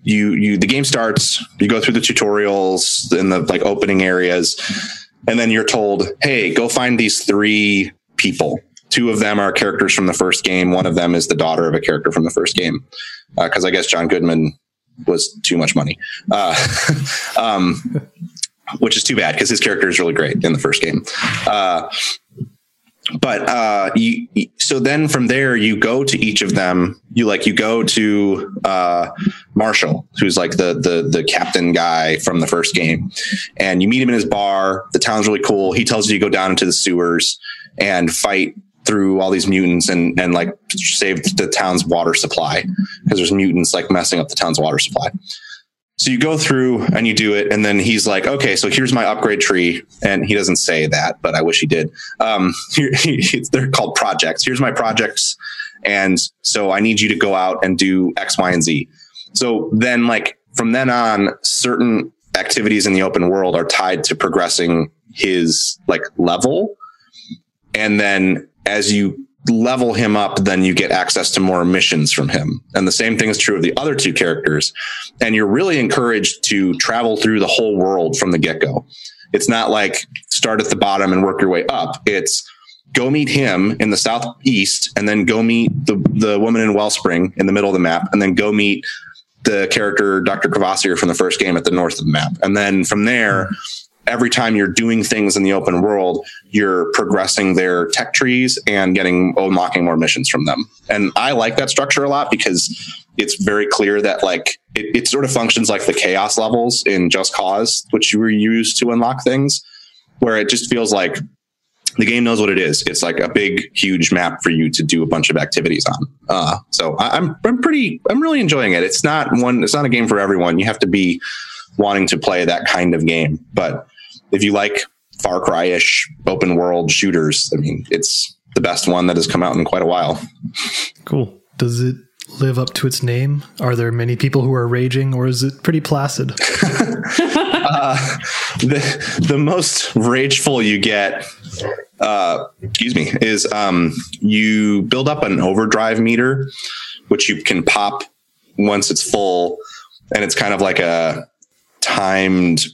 S4: you you the game starts, you go through the tutorials in the like opening areas, and then you're told, hey, go find these three people. Two of them are characters from the first game. One of them is the daughter of a character from the first game. Because I guess John Goodman was too much money. Uh, um, which is too bad because his character is really great in the first game. Uh, but uh, you, so then from there you go to each of them. You like you go to uh, Marshall, who's like the the the captain guy from the first game, and you meet him in his bar. The town's really cool. He tells you to go down into the sewers and fight through all these mutants and and like save the town's water supply because there's mutants like messing up the town's water supply. So you go through and you do it, and then he's like, "Okay, so here's my upgrade tree," and he doesn't say that, but I wish he did. Um, here, they're called projects. Here's my projects, and so I need you to go out and do X, Y, and Z. So then, like from then on, certain activities in the open world are tied to progressing his like level, and then as you level him up, then you get access to more missions from him. And the same thing is true of the other two characters. And you're really encouraged to travel through the whole world from the get go. It's not like start at the bottom and work your way up. It's go meet him in the southeast and then go meet the, the woman in Wellspring in the middle of the map and then go meet the character Dr. Kvasir from the first game at the north of the map. And then from there, every time you're doing things in the open world, you're progressing their tech trees and getting unlocking more missions from them. And I like that structure a lot because it's very clear that like it, it sort of functions like the chaos levels in Just Cause, which you were used to unlock things, where it just feels like the game knows what it is. It's like a big, huge map for you to do a bunch of activities on. Uh, so I, I'm I'm pretty I'm really enjoying it. It's not one. It's not a game for everyone. You have to be wanting to play that kind of game, but if you like Far Cry ish open world shooters, I mean, it's the best one that has come out in quite a while.
S3: Cool. Does it live up to its name? Are there many people who are raging, or is it pretty placid?
S4: uh, the the most rageful you get, uh, excuse me, is um, you build up an overdrive meter, which you can pop once it's full, and it's kind of like a timed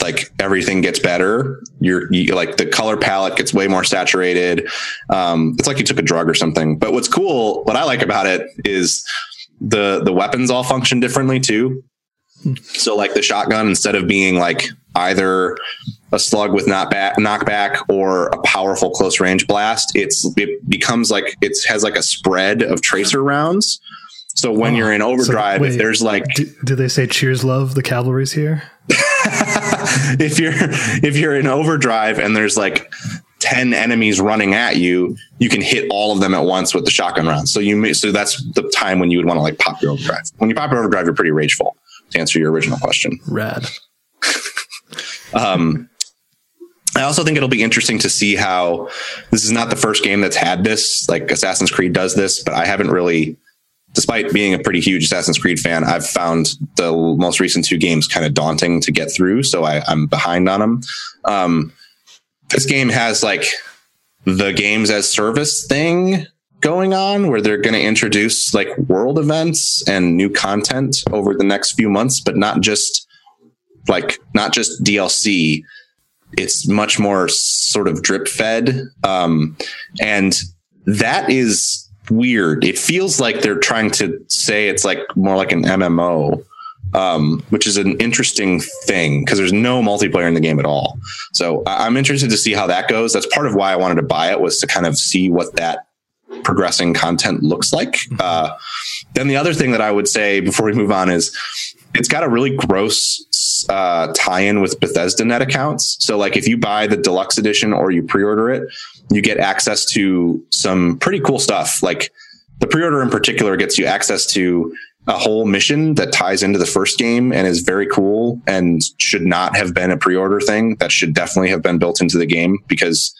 S4: like everything gets better. You're you, like the color palette gets way more saturated. Um, it's like you took a drug or something. But what's cool, what I like about it is the the weapons all function differently too. So like the shotgun, instead of being like either a slug with not back, knockback or a powerful close range blast, it's it becomes like it has like a spread of tracer rounds. So when oh, you're in overdrive, so wait, if there's like,
S3: do, do, they say "Cheers, love"? The cavalry's here.
S4: if you're if you're in overdrive and there's like 10 enemies running at you, you can hit all of them at once with the shotgun rounds. So you may, so that's the time when you would want to like pop your overdrive. When you pop your overdrive, you're pretty rageful. To answer your original question,
S3: rad.
S4: um, I also think it'll be interesting to see how this is not the first game that's had this. Like Assassin's Creed does this, but I haven't really despite being a pretty huge Assassin's Creed fan, I've found the most recent two games kind of daunting to get through. So I, am behind on them. Um, this game has like the games as service thing going on where they're going to introduce like world events and new content over the next few months, but not just like, not just DLC. It's much more sort of drip fed. Um, and that is weird. It feels like they're trying to say it's like more like an MMO, um, which is an interesting thing because there's no multiplayer in the game at all. So I'm interested to see how that goes. That's part of why I wanted to buy it was to kind of see what that progressing content looks like. Uh, then the other thing that I would say before we move on is it's got a really gross uh, tie-in with Bethesda net accounts. So like if you buy the deluxe edition or you pre-order it, you get access to some pretty cool stuff. Like the pre-order in particular gets you access to a whole mission that ties into the first game and is very cool and should not have been a pre-order thing. That should definitely have been built into the game because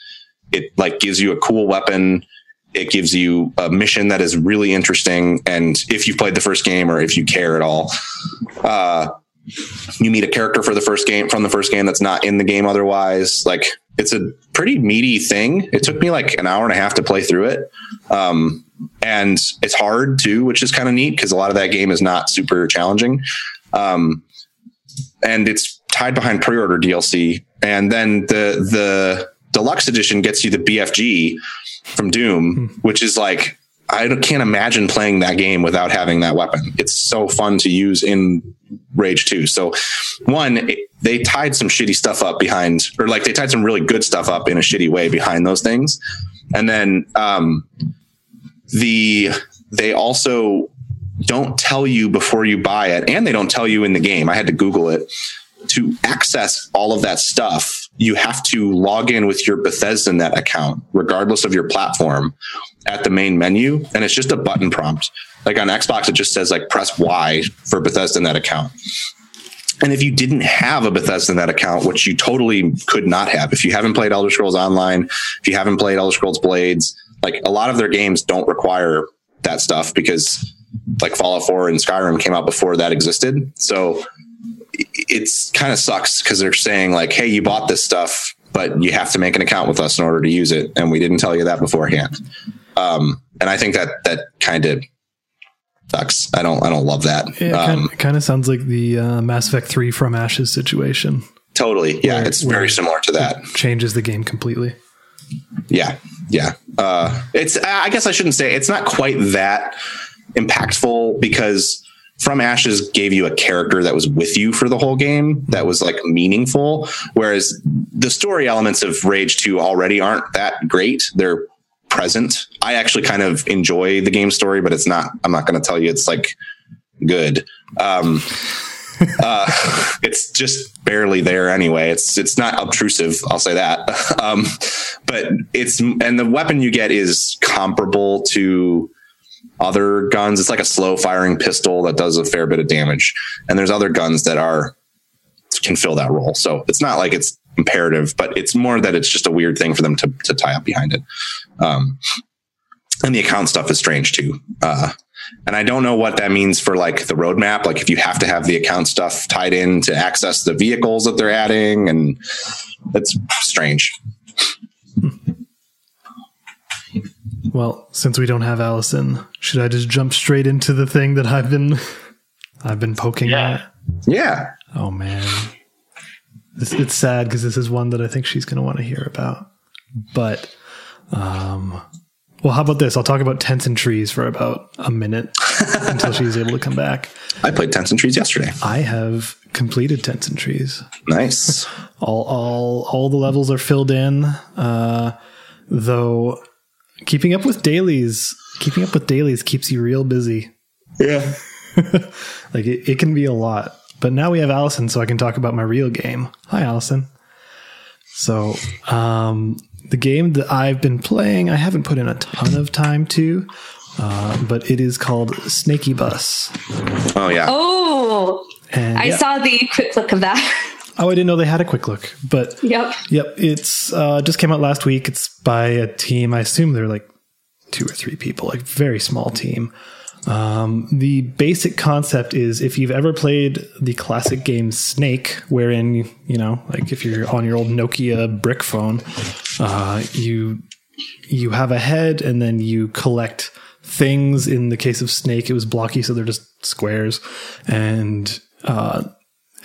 S4: it like gives you a cool weapon. It gives you a mission that is really interesting. And if you've played the first game or if you care at all, uh, you meet a character for the first game from the first game that's not in the game otherwise. Like it's a pretty meaty thing. It took me like an hour and a half to play through it. Um, and it's hard too, which is kind of neat because a lot of that game is not super challenging. Um, and it's tied behind pre-order DLC. And then the the deluxe edition gets you the BFG from Doom, hmm. which is like I can't imagine playing that game without having that weapon. It's so fun to use in Rage 2. So, one, they tied some shitty stuff up behind, or like they tied some really good stuff up in a shitty way behind those things. And then, um, the, they also don't tell you before you buy it, and they don't tell you in the game. I had to Google it to access all of that stuff. You have to log in with your Bethesda Net account, regardless of your platform, at the main menu, and it's just a button prompt. Like on Xbox, it just says like press Y for Bethesda Net account. And if you didn't have a Bethesda Net account, which you totally could not have, if you haven't played Elder Scrolls Online, if you haven't played Elder Scrolls Blades, like a lot of their games don't require that stuff because like Fallout 4 and Skyrim came out before that existed. So it's kind of sucks because they're saying like, hey, you bought this stuff, but you have to make an account with us in order to use it, and we didn't tell you that beforehand. Um, and I think that that kind of sucks. I don't I don't love that.
S3: It um, kind, of sounds like the uh, Mass Effect Three from Ashes situation.
S4: Totally. Yeah, where, it's very similar to that.
S3: changes the game completely.
S4: Yeah, yeah. Uh, it's I guess I shouldn't say it's not quite that impactful because from ashes gave you a character that was with you for the whole game that was like meaningful whereas the story elements of rage 2 already aren't that great they're present i actually kind of enjoy the game story but it's not i'm not going to tell you it's like good um uh, it's just barely there anyway. It's it's not obtrusive, I'll say that. Um, but it's and the weapon you get is comparable to other guns. It's like a slow firing pistol that does a fair bit of damage. And there's other guns that are can fill that role. So it's not like it's imperative, but it's more that it's just a weird thing for them to, to tie up behind it. Um, and the account stuff is strange too. Uh, and I don't know what that means for like the roadmap. Like if you have to have the account stuff tied in to access the vehicles that they're adding, and it's strange.
S3: Well, since we don't have Allison, should I just jump straight into the thing that I've been I've been poking
S5: Yeah.
S3: at?
S4: Yeah.
S3: Oh man. This, it's sad because this is one that I think she's going to want to hear about. But um well, how about this? I'll talk about tents and trees for about a minute until she's able to come back.
S4: I played Tents and Trees yesterday.
S3: I have completed tents and trees.
S4: Nice.
S3: all all all the levels are filled in uh though keeping up with dailies keeping up with dailies keeps you real busy
S4: yeah.
S3: like it, it can be a lot but now we have allison so i can talk about my real game hi allison so um the game that i've been playing i haven't put in a ton of time to uh, but it is called Snakeybus
S4: Oh yeah.
S2: Oh,
S3: and
S2: I
S3: yeah.
S2: saw the quick look of that.
S3: oh i didn't know they had a quick look but
S2: yep.
S3: Yep, it's uh, just came out last week. It's by a team. I assume they're like two or three people, like very small team. Um, the basic concept is if you've ever played the classic game Snake, wherein you know, like if you're on your old Nokia brick phone, uh, you you have a head and then you collect things. In the case of Snake, it was blocky, so they're just squares, and uh,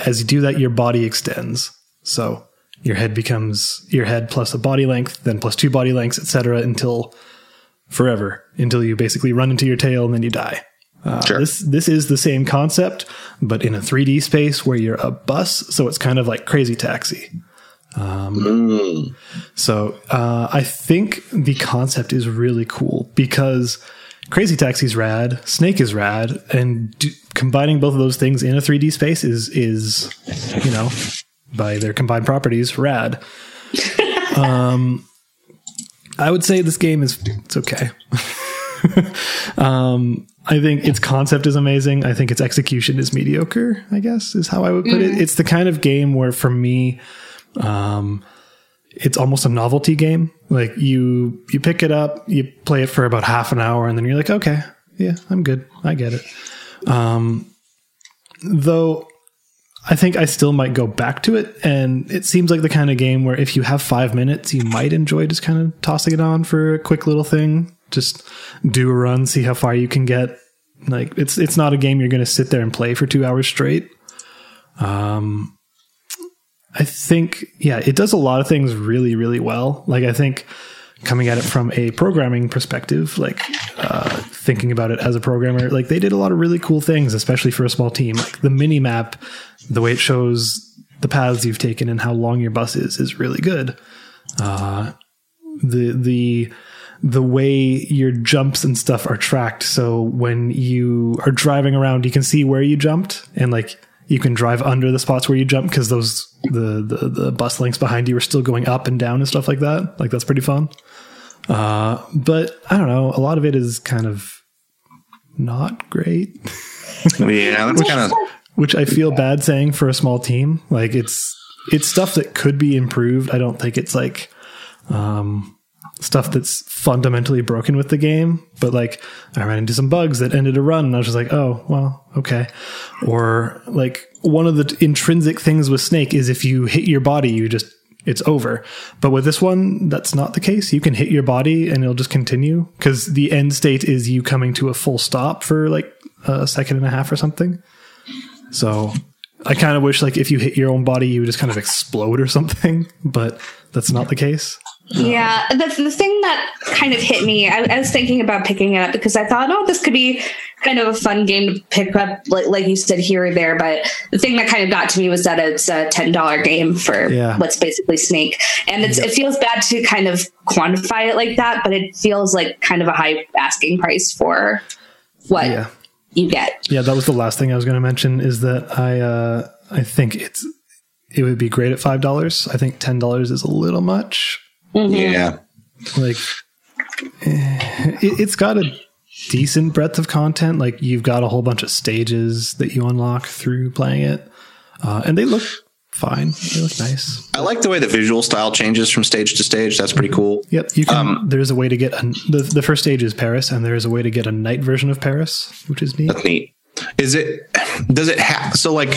S3: as you do that, your body extends. So your head becomes your head plus a body length, then plus two body lengths, etc., until forever, until you basically run into your tail and then you die. Uh,
S4: Sure.
S3: This this is the same concept, but in a 3D space where you're a bus, so it's kind of like Crazy Taxi.
S4: Mm.
S3: So uh, I think the concept is really cool because Crazy Taxi's rad, Snake is rad, and do, combining both of those things in a 3D space is is you know by their combined properties rad. um, I would say this game is it's okay. um, I think its concept is amazing. I think its execution is mediocre. I guess is how I would put it. It's the kind of game where for me um, it's almost a novelty game. Like you you pick it up, you play it for about half an hour, and then you're like, okay, yeah, I'm good. I get it. Um, though I think I still might go back to it, and it seems like the kind of game where if you have five minutes, you might enjoy just kind of tossing it on for a quick little thing. Just do a run, see how far you can get. Like it's it's not a game you're going to sit there and play for two hours straight. Um, I think, yeah, it does a lot of things really, really well. Like, I think coming at it from a programming perspective, like uh, thinking about it as a programmer, like they did a lot of really cool things, especially for a small team. Like the mini map, the way it shows the paths you've taken and how long your bus is, is really good. Uh, the the the way your jumps and stuff are tracked. So when you are driving around, you can see where you jumped and like you can drive under the spots where you jump because those the, the the bus links behind you are still going up and down and stuff like that. Like that's pretty fun. Uh, but I don't know. A lot of it is kind of not great,
S4: Yeah, that's kind of
S3: which I feel bad saying for a small team. Like it's it's stuff that could be improved. I don't think it's like um, stuff that's fundamentally broken with the game. But like I ran into some bugs that ended a run, and I was just like, oh well, okay. Or like one of the intrinsic things with Snake is if you hit your body, you just it's over. But with this one, that's not the case. You can hit your body and it'll just continue because the end state is you coming to a full stop for like a second and a half or something. So I kind of wish like if you hit your own body, you would just kind of explode or something, but that's not the case.
S2: Yeah, that's the thing that kind of hit me. I, I was thinking about picking it up because I thought, oh, this could be kind of a fun game to pick up, like, like you said here or there. But the thing that kind of got to me was that it's a ten dollar game for
S3: Yeah.
S2: what's basically Snake, and it's, it feels bad to kind of quantify it like that, but it feels like kind of a high asking price for what
S3: Yeah.
S2: you get.
S3: Yeah, that was the last thing I was going to mention is that I uh I think it's it would be great at $5. I think $10 is a little much.
S4: Yeah.
S3: like eh, it, it's got a decent breadth of content like you've got a whole bunch of stages that you unlock through playing it uh, and they look fine. They look nice.
S4: I like the way the visual style changes from stage to stage. That's pretty cool.
S3: Yep, you can.
S4: Um,
S3: there's a way to get a, the the first stage is Paris, and there is a way to get a night version of Paris, which is neat.
S4: That's neat. Is it? Does it have? So like,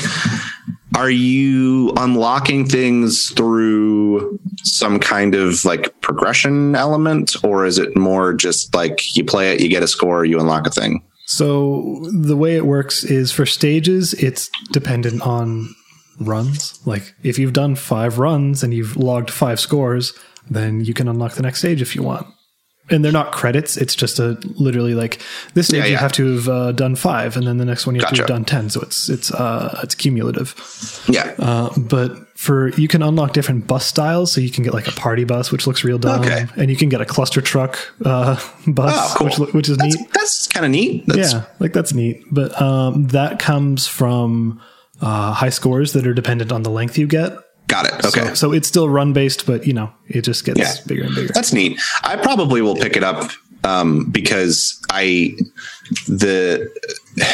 S4: are you unlocking things through some kind of like progression element, or is it more just like you play it, you get a score, you unlock a thing?
S3: So the way it works is for stages, it's dependent on runs. Like if you've done five runs and you've logged five scores, then you can unlock the next stage if you want. And they're not credits. It's just a literally like this stage
S4: Yeah,
S3: you have to have uh, done five, and then the next one you have to have done ten. So it's it's uh, it's cumulative.
S4: Yeah.
S3: Uh, but for you can unlock different bus styles, so you can get like a party bus, which looks real dumb,
S4: Okay.
S3: and you can get a Clustertruck uh, bus,
S4: Oh, cool.
S3: which which is
S4: that's,
S3: neat.
S4: That's kind of neat. That's,
S3: yeah, like that's neat. But um, that comes from uh, high scores that are dependent on the length you get.
S4: Got it. Okay.
S3: So, so it's still run based, but you know it just gets
S4: Yeah.
S3: bigger and bigger.
S4: That's neat. I probably will pick it up um, because I the,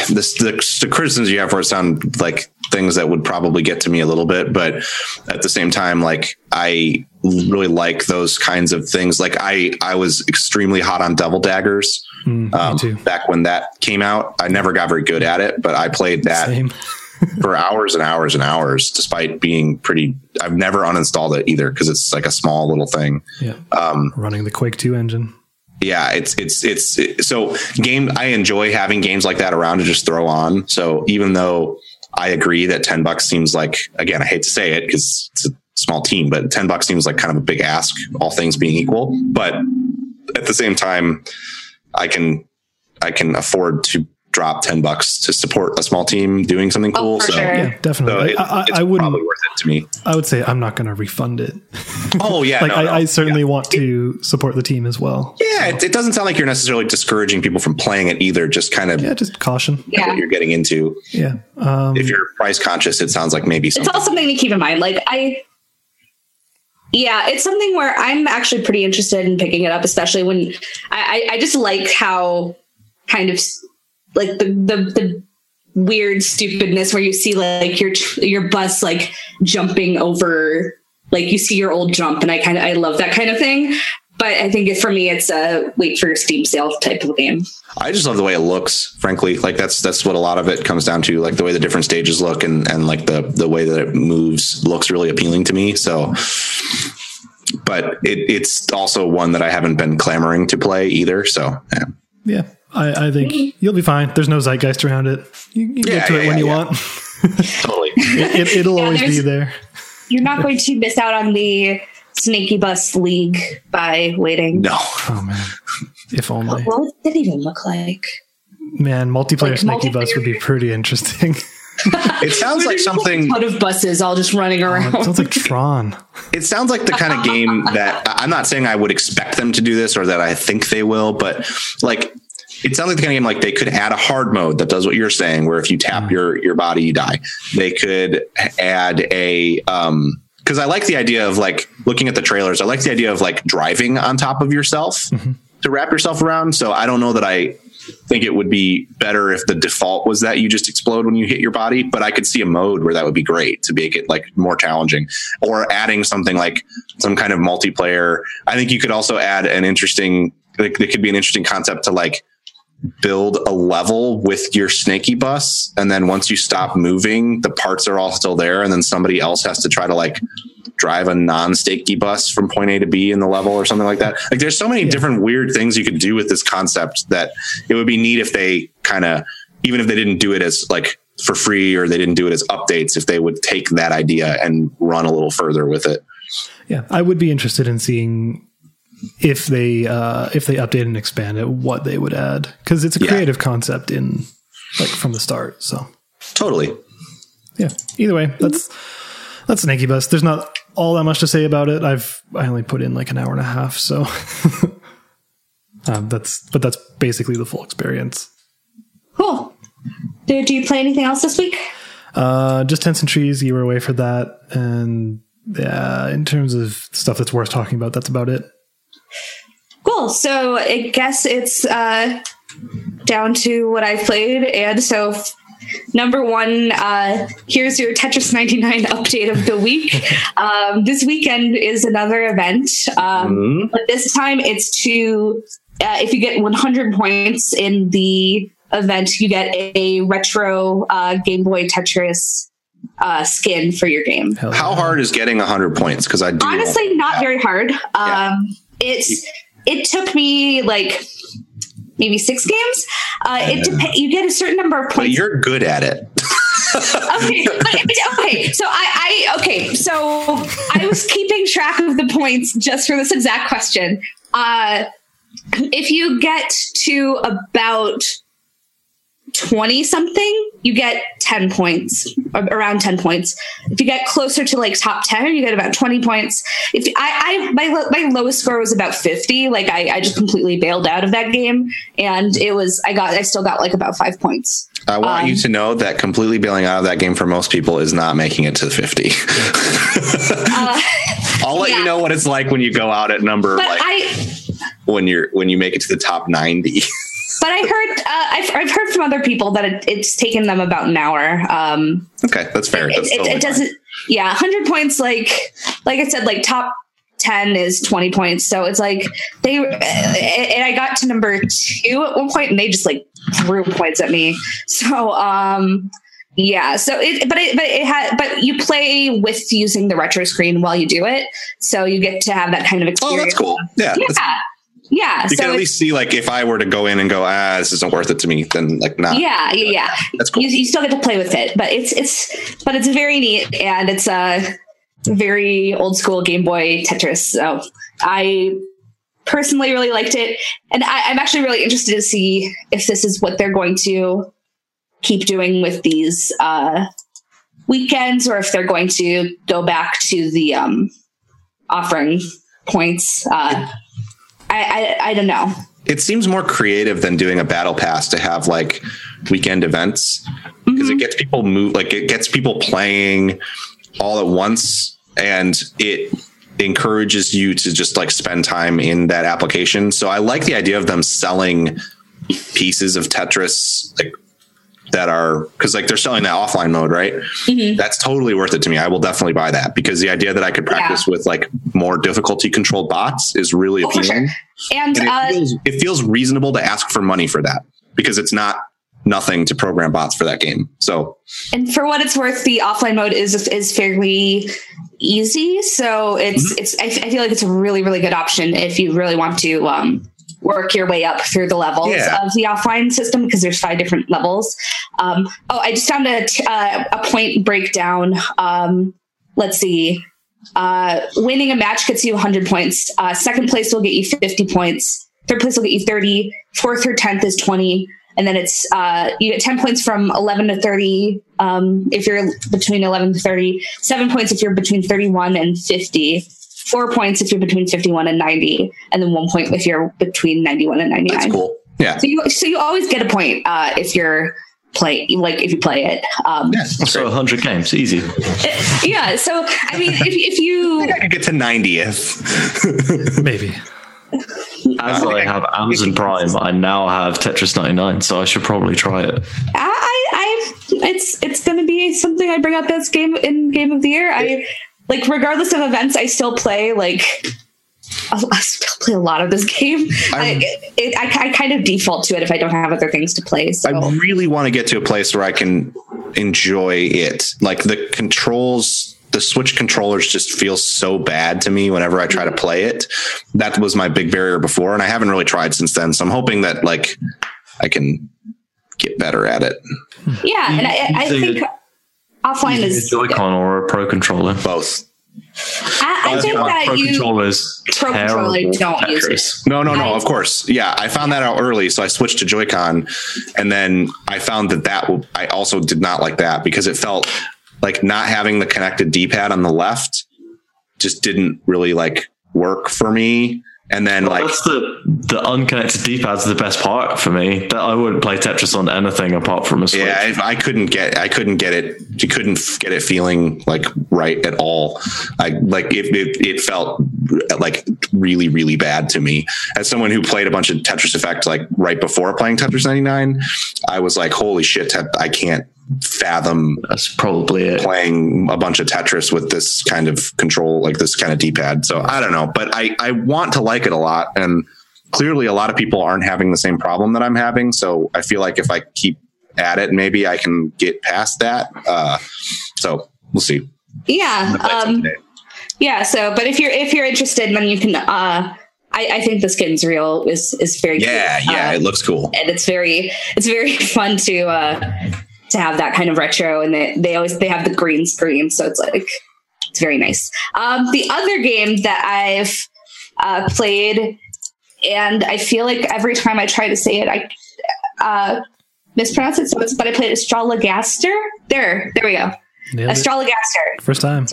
S4: the the the criticisms you have for it sound like things that would probably get to me a little bit, but at the same time, like I really like those kinds of things. Like I I was extremely hot on Devil Daggers
S3: Mm,
S4: um, back when that came out. I never got very good at it, but I played that
S3: Same.
S4: for hours and hours and hours, despite being pretty. I've never uninstalled it either because it's like a small little thing.
S3: Yeah.
S4: Um,
S3: Running the Quake Two engine.
S4: yeah it's it's it's so game i enjoy having games like that around to just throw on so even though i agree that 10 bucks seems like again i hate to say it because it's a small team but 10 bucks seems like kind of a big ask all things being equal but at the same time i can i can afford to drop 10 bucks to support a small team doing something
S2: Oh,
S4: cool
S2: for
S4: so
S2: sure.
S3: Yeah,
S4: so
S3: definitely.
S4: it-
S3: I, I,
S4: it's
S3: I wouldn't.
S4: probably worth it to me
S3: I would say I'm not going to refund it.
S4: oh yeah
S3: like
S4: no,
S3: I,
S4: no.
S3: I certainly
S4: Yeah.
S3: want to support the team as well.
S4: yeah it, it doesn't sound like you're necessarily discouraging people from playing it either just kind of
S3: Yeah, just caution.
S2: Yeah.
S4: what you're getting into
S3: Yeah. Um,
S4: if you're price conscious, it sounds like maybe
S2: it's
S4: something.
S2: all something to keep in mind. Like I, yeah, it's something where I'm actually pretty interested in picking it up, especially when I, I, I just like how kind of s- like the, the the weird stupidness where you see like your your bus like jumping over like you see your old jump and I kind of I love that kind of thing. But I think for me, it's a wait for Steam sale type of game.
S4: I just love the way it looks. Frankly, like that's that's what a lot of it comes down to. Like the way the different stages look and and like the the way that it moves looks really appealing to me. So, but it, it's also one that I haven't been clamoring to play either. So, yeah.
S3: yeah, I, I think you'll be fine. There's no zeitgeist around it. You, you
S4: Yeah,
S3: get to
S4: yeah,
S3: it when
S4: yeah,
S3: you
S4: yeah.
S3: want.
S4: totally.
S3: It, it, will
S2: Yeah,
S3: always be there.
S2: You're not going to miss out on the Snakeybus League by waiting.
S4: No,
S3: Oh man, if only.
S2: What would that even look like?
S3: Man, multiplayer
S2: Like
S3: Snakeybus would be pretty interesting.
S4: it sounds like something.
S2: a ton of buses all just running oh, around.
S3: it sounds like Tron.
S4: it sounds like the kind of game that I'm not saying I would expect them to do this or that I think they will, but like it sounds like the kind of game like they could add a hard mode that does what you're saying, where if you tap your your body, you die. They could add a um because I like the idea of like looking at the trailers. I like the idea of like driving on top of yourself to wrap yourself around. So I don't know that I think it would be better if the default was that you just explode when you hit your body, but I could see a mode where that would be great to make it like more challenging or adding something like some kind of multiplayer. I think you could also add an interesting, like, there could be an interesting concept to like build a level with your snaky bus. And then once you stop moving, the parts are all still there. And then somebody else has to try to like drive a non-snaky bus from point A to B in the level or something like that. Like there's so many different weird things you could do with this concept that it would be neat if they kind of, even if they didn't do it as like for free or they didn't do it as updates, if they would take that idea and run a little further with it.
S3: Yeah, I would be interested in seeing if they uh, if they update and expand it, what they would add because it's a
S4: Yeah.
S3: creative concept in like from the start. So
S4: Totally.
S3: yeah, either way, that's that's Snakeybus. There's not all that much to say about it. I've I only put in like an hour and a half, so um, that's but that's basically the full experience.
S2: Cool. Do, do you play anything else this week?
S3: Uh, just tents and trees. You were away for that, and yeah, in terms of stuff that's worth talking about, that's about it.
S2: Cool. So I guess it's uh, down to what I've played. And so f- number one, uh, here's your Tetris 99 update of the week. Um, this weekend is another event, um,
S4: Mm-hmm.
S2: but this time it's to, uh, if you get 100 points in the event, you get a retro uh, Game Boy Tetris uh, skin for your game.
S4: How hard is getting 100 points? Because I do.
S2: Honestly, not very hard. Um,
S4: Yeah.
S2: It's it took me like maybe six games. Uh, it dep- you get a certain number of
S4: But
S2: points.
S4: you're good at it.
S2: okay, but okay. So I, I okay. So I was keeping track of the points just for this exact question. Uh, if you get to about 20 something, you get 10 points, around 10 points. If you get closer to like top 10, you get about 20 points. If I, I my, my lowest score was about 50, like I, I just completely bailed out of that game. And it was, I got, I still got like about five points.
S4: I want
S2: Um,
S4: you to know that completely bailing out of that game for most people is not making it to 50.
S2: Uh,
S4: I'll let
S2: yeah.
S4: you know what it's like when you go out at number
S2: but
S4: like
S2: I,
S4: when you're when you make it to the top 90.
S2: but I heard, uh, I've, I've heard from other people that it, it's taken them about an hour. Um,
S4: okay, that's fair.
S2: it,
S4: That's
S2: it, it doesn't yeah 100 points like like i said like top 10 is 20 points so it's like they and i got to number two at one point and they just like threw points at me so um yeah so it but it but it had but you play with using the retro screen while you do it so you get to have that kind of experience.
S4: Oh, that's cool. Yeah.
S2: yeah yeah
S4: you
S2: so
S4: can at least see like if I were to go in and go, ah, this isn't worth it to me, then like not.
S2: yeah yeah yeah
S4: That's cool.
S2: you, you still get to play with it but it's it's but it's very neat and it's a very old school game boy tetris so i personally really liked it and I, i'm actually really interested to see if this is what they're going to keep doing with these uh weekends or if they're going to go back to the um offering points uh I, I, I don't know.
S4: it seems more creative than doing a battle pass to have like weekend events because
S2: Mm-hmm.
S4: it gets people move like it gets people playing all at once and it encourages you to just like spend time in that application so i like the idea of them selling pieces of tetris like that are because like they're selling that offline mode right
S2: Mhm.
S4: that's totally worth it to me i will definitely buy that because the idea that i could practice with like more difficulty controlled bots is really
S2: Oh,
S4: appealing
S2: sure. And,
S4: and it,
S2: uh,
S4: feels, it feels reasonable to ask for money for that because it's not nothing to program bots for that game. So
S2: and for what it's worth, the offline mode is is fairly easy. So it's
S4: Mm-hmm.
S2: it's I, f- I feel like it's a really really good option if you really want to um, work your way up through the levels
S4: Yeah.
S2: of the offline system because there's five different levels. Um, oh, I just found a t- uh, a point breakdown. Um, let's see. Uh, winning a match gets you 100 points. Uh, second place will get you 50 points. Third place will get you 30. Fourth or 10th is 20. And then it's, uh, you get 10 points from 11 to 30. Um, if you're between 11 to 30, seven points if you're between 31 and 50, four points if you're between 51 and 90, and then one point if you're between 91 and 99.
S4: that's cool. Yeah.
S2: So you, so you always get a point, uh, if you're play, like if you play it. Um,
S4: Yeah.
S5: So
S4: great.
S5: 100 games, easy.
S2: yeah. So, I mean, if, if you,
S4: I could get to 90th.
S3: Maybe.
S5: As I have Amazon Prime, I now have Tetris 99, so I should probably try it.
S2: I, I, it's it's going to be something I bring up as game in game of the year. I like regardless of events, I still play like. I I still play a lot of this game. I, it, I, I kind of default to it if I don't have other things to play. So
S4: I really want to get to a place where I can enjoy it. Like the controls, the Switch controllers just feel so bad to me whenever I try to play it. That was my big barrier before, and I haven't really tried since then. So I'm hoping that like I can get better at it.
S2: yeah, and I, I think offline
S5: A
S2: is.
S5: Joy-Con or a Pro controller.
S4: Both.
S2: I, I think that
S5: Pro
S2: you
S5: controllers.
S2: Pro controller don't use it.
S4: No, no, no. Of course, yeah. I found that out early, so I switched to Joy-Con, and then I found that that w- I also did not like that because it felt like not having the connected D-pad on the left just didn't really like work for me. And then like
S5: That's the the unconnected D-pad's are the best part for me. That I wouldn't play Tetris on anything apart from a Switch.
S4: yeah, I, I couldn't get I couldn't get it. You couldn't get it feeling like right at all. I like it. It, it felt like really really bad to me as someone who played a bunch of tetris effect like right before playing tetris 99 i was like holy shit i can't fathom
S5: That's probably it.
S4: playing a bunch of tetris with this kind of control like this kind of d-pad so i don't know but i i want to like it a lot and clearly a lot of people aren't having the same problem that i'm having so i feel like if i keep at it maybe i can get past that uh so we'll see
S2: Yeah. Um, yeah. So, but if you're if you're interested, then you can. Uh, I, I think the skins real is is very
S4: yeah
S2: cute.
S4: yeah
S2: Uh,
S4: it looks cool
S2: and it's very it's very fun to uh to have that kind of retro and they, they always they have the green screen so it's like it's very nice um the other game that i've uh played and i feel like every time i try to say it i uh mispronounce it so it's but i played astrologaster there there we go
S3: Nailed it. First time.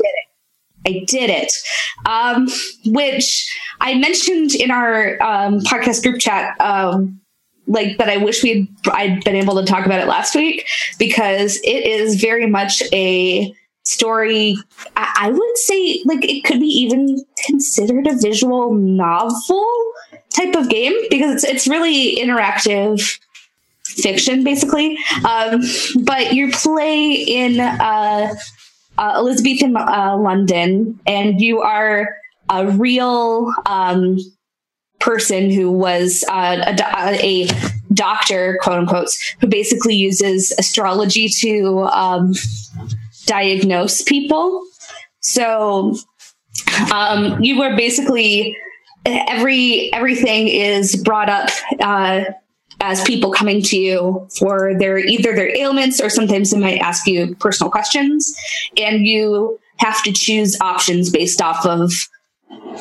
S2: I did it. Um, which I mentioned in our um, podcast group chat, um, like that I wish we'd I'd been able to talk about it last week because it is very much a story. I, I would say like it could be even considered a visual novel type of game because it's it's really interactive fiction basically um, but you play in uh, uh, Elizabethan uh, London, and you are a real um, person who was uh, a, a doctor, quote unquote, who basically uses astrology to um, diagnose people. So um, you were basically every everything is brought up uh, as people coming to you for their either their ailments or sometimes they might ask you personal questions and you have to choose options based off of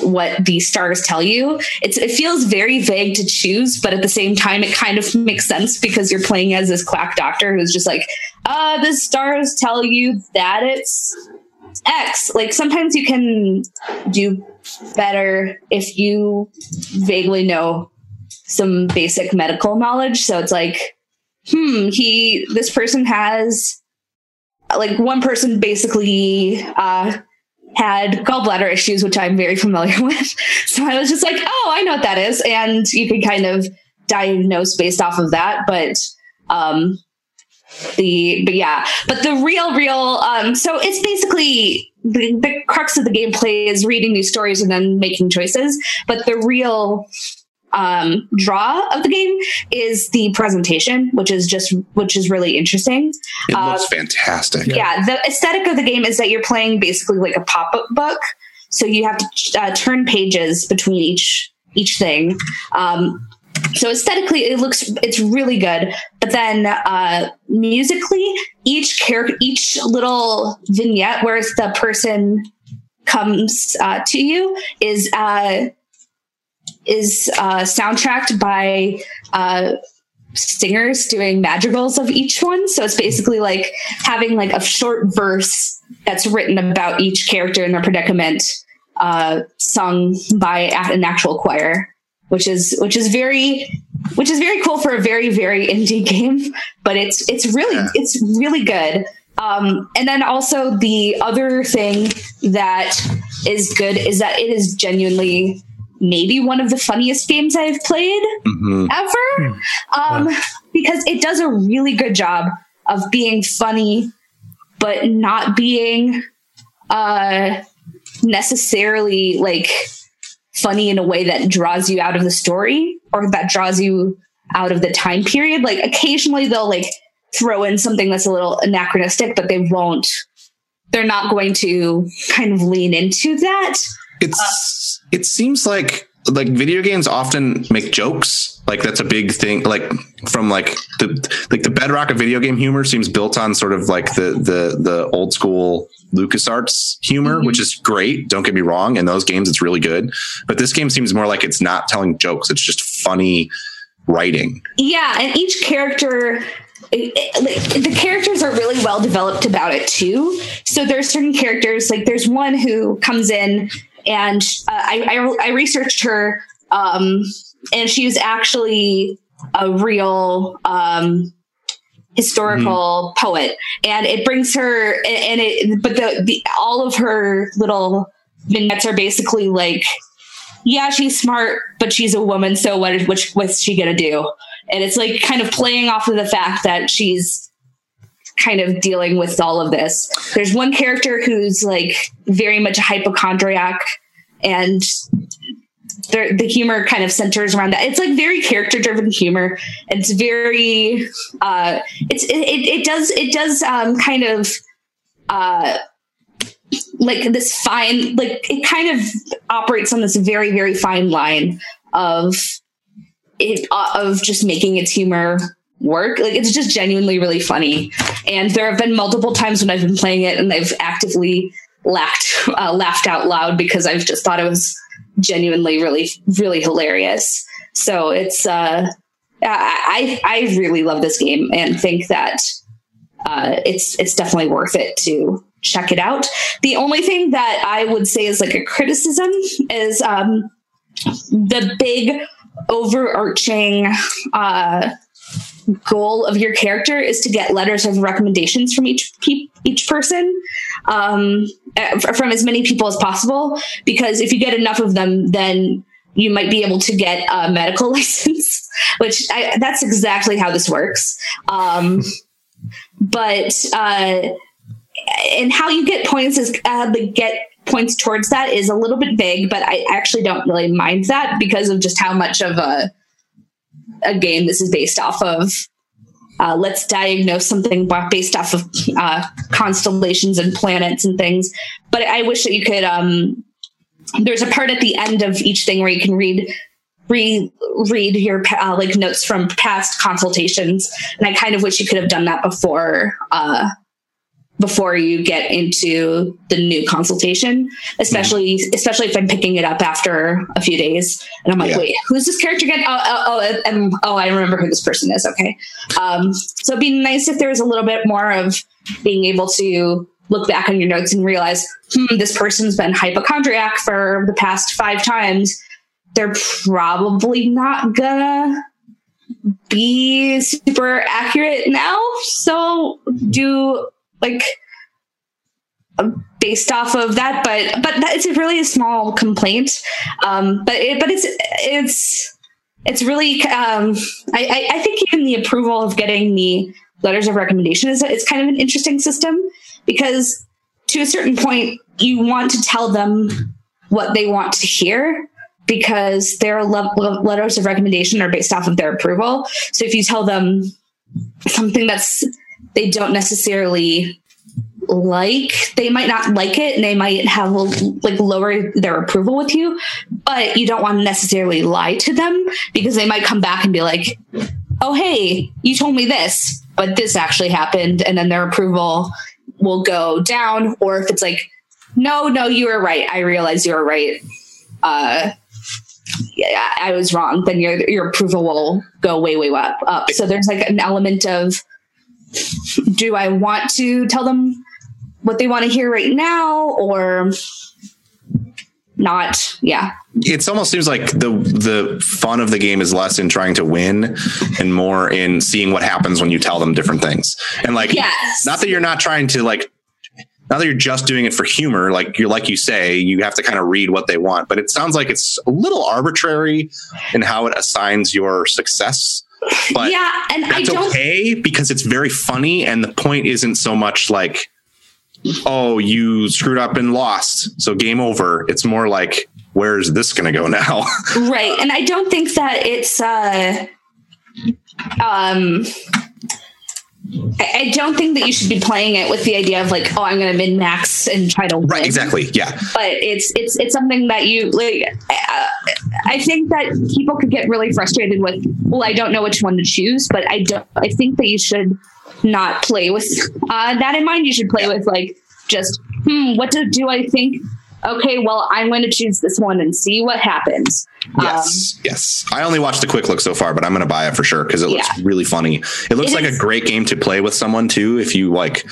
S2: what the stars tell you it's it feels very vague to choose but at the same time it kind of makes sense because you're playing as this quack doctor who's just like uh the stars tell you that it's x like sometimes you can do better if you vaguely know some basic medical knowledge. So it's like, hmm, he, this person has, like, one person basically uh, had gallbladder issues, which I'm very familiar with. So I was just like, oh, I know what that is. And you can kind of diagnose based off of that. But, um, the, but yeah, but the real, real, um, so it's basically the, the crux of the gameplay is reading these stories and then making choices. But the real, um, draw of the game is the presentation, which is just which is really interesting.
S4: it
S2: uh,
S4: looks fantastic
S2: Yeah, the aesthetic of the game is that you're playing basically like a pop up book, so you have to uh, turn pages between each each thing. Um, so aesthetically, it looks it's really good, but then uh, musically, each character, each little vignette where the person comes uh, to you is uh, is uh, soundtracked by uh, singers doing madrigals of each one. So it's basically like having like a short verse that's written about each character and their predicament, uh, sung by an actual choir, which is which is very which is very cool for a very very indie game. But it's it's really
S4: Yeah.
S2: it's really good. Um, and then also the other thing that is good is that it is genuinely maybe one of the funniest games I've played
S4: Mhm.
S2: ever. Um, because it does a really good job of being funny but not being uh, necessarily like funny in a way that draws you out of the story or that draws you out of the time period. Like occasionally they'll like throw in something that's a little anachronistic but they won't they're not going to kind of lean into that.
S4: It's it seems like like video games often make jokes like that's a big thing like from like the like the bedrock of video game humor seems built on sort of like the the the old school LucasArts humor,
S2: Mhm.
S4: which is great. Don't get me wrong. In those games, it's really good. But this game seems more like it's not telling jokes. It's just funny writing.
S2: Yeah, and each character, it- it- the characters are really well developed about it too. So there's certain characters, like there's one who comes in, and uh, I, I I researched her, um, and she was actually a real um, historical poet, and it brings her, and it, but the the all of her little vignettes are basically like, yeah, she's smart, but she's a woman, so what? Which what's she gonna do? And it's like kind of playing off of the fact that she's kind of dealing with all of this. There's one character who's like very much a hypochondriac, and the, humor kind of centers around that. It's like very character driven humor. It's very, uh, it's it, it, it does it does um, kind of uh, like this fine like it kind of operates on this very very fine line of it uh, of just making its humor work. Like it's just genuinely really funny. And there have been multiple times when i've been playing it and i've actively laughed uh, laughed out loud because i've just thought it was genuinely really really hilarious. So it's uh i i really love this game and think that uh it's it's definitely worth it to check it out. The only thing that i would say is like a criticism is um the big overarching uh goal of your character is to get letters of recommendations from each pe- each person um, uh, from as many people as possible because if you get enough of them then you might be able to get a medical license which I, that's exactly how this works. Um, but uh, and how you get points is uh, get points towards that is a little bit vague but i actually don't really mind that because of just how much of a a game this is based off of. Uh, let's diagnose something based off of uh, constellations and planets and things. But I wish that you could. Um, there's a part at the end of each thing where you can read re read your uh, like notes from past consultations, and I kind of wish you could have done that before uh, before you get into the new consultation, especially especially if I'm picking it up after a few days and I'm like,
S4: Yeah.
S2: wait, who's this character again? Oh, oh, oh, and oh, I remember who this person is. Okay, um, so it'd be nice if there was a little bit more of being able to look back on your notes and realize, hmm, this person's been hypochondriac for the past five times. They're probably not gonna be super accurate now. So do like based off of that, but but that, it's really a small complaint. Um, but it, but it's it's it's really um, I, I think even the approval of getting the letters of recommendation is it's kind of an interesting system because to a certain point you want to tell them what they want to hear because their le- le- letters of recommendation are based off of their approval. So if you tell them something that's they don't necessarily like, they might not like it and they might have like lower their approval with you, but you don't want to necessarily lie to them because they might come back and be like, "Oh, hey, you told me this, but this actually happened," and then their approval will go down. Or if it's like, "No, no, you were right. I realize you were right." Uh, yeah, I was wrong, then your your approval will go way way up. up. So there's like an element of do I want to tell them what they want to hear right now or not? Yeah.
S4: It almost seems like the the fun of the game is less in trying to win and more in seeing what happens when you tell them different things. And like
S2: Yes.
S4: not that you're not trying to like not that you're just doing it for humor, like you're like you say, you have to kind of read what they want, but it sounds like it's a little arbitrary in how it assigns your success. But
S2: yeah, and I
S4: that's
S2: don't
S4: okay because it's very funny and the point isn't so much like oh you screwed up and lost so game over. It's more like where's this going to go now?
S2: Right and i don't think that it's uh um I don't think that you should be playing it with the idea of like, oh, I'm going to min max and try to win.
S4: right exactly yeah
S2: But it's it's it's something that you like. Uh, I think that people could get really frustrated with. Well, I don't know which one to choose, but I don't. I think that you should not play with uh, that in mind. You should play with like just hmm, what do, do I think? Okay, well, I'm going to choose this one and see what happens.
S4: yes um, yes i only watched the quick look so far but i'm going to buy it for sure because it looks
S2: Yeah.
S4: really funny it looks
S2: It
S4: like
S2: is-
S4: a great game to play with someone too if you like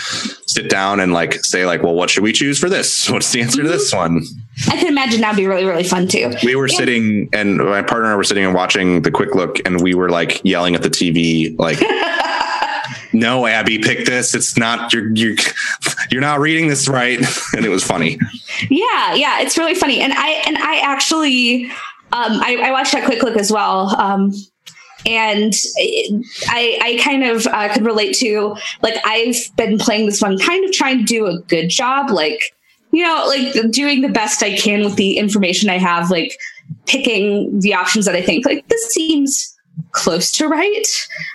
S4: sit down and like say like well what should we choose for this what's the answer to this mm-hmm. one
S2: I can imagine that'd be really really fun too.
S4: we were sitting and my partner and I were sitting and watching the quick look and we were like yelling at the TV like no, Abby, pick this. It's not you're you're you're not reading this right, and it was funny.
S2: Yeah, yeah, it's really funny, and I and I actually um, I, I watched that quick look as well. Um, and I, I kind of uh, could relate to like I've been playing this one, kind of trying to do a good job, like you know, like doing the best I can with the information I have, like picking the options that I think like this seems close to right.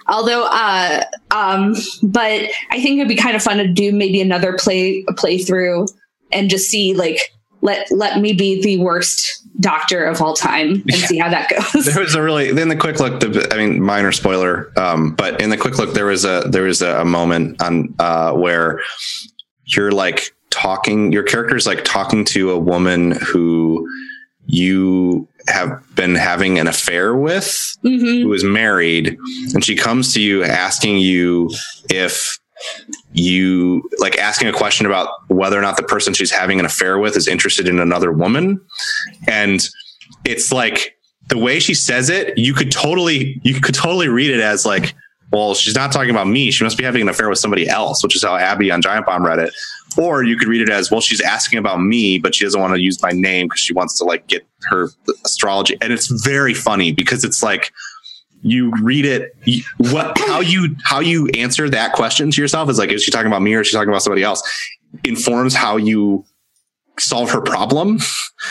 S2: Although, uh, um, but I think it'd be kind of fun to do maybe another play a playthrough and just see like let let me be the worst doctor of all time and see how that goes.
S4: There was a really in the quick look. The, I mean, minor spoiler, um, but in the quick look, there was a there was a, a moment on uh, where you're like talking. Your character's like talking to a woman who you have been having an affair with,
S2: Mhm.
S4: who is married, and she comes to you asking you if you like asking a question about whether or not the person she's having an affair with is interested in another woman. And it's like the way she says it you could totally you could totally read it as like well she's not talking about me. She must be having an affair with somebody else which is how abby on giant bomb read it or you could read it as well she's asking about me but she doesn't want to use my name because she wants to like get her astrology. And it's very funny because it's like you read it you, what how you how you answer that question to yourself is like is she talking about me or is she talking about somebody else? Informs how you solve her problem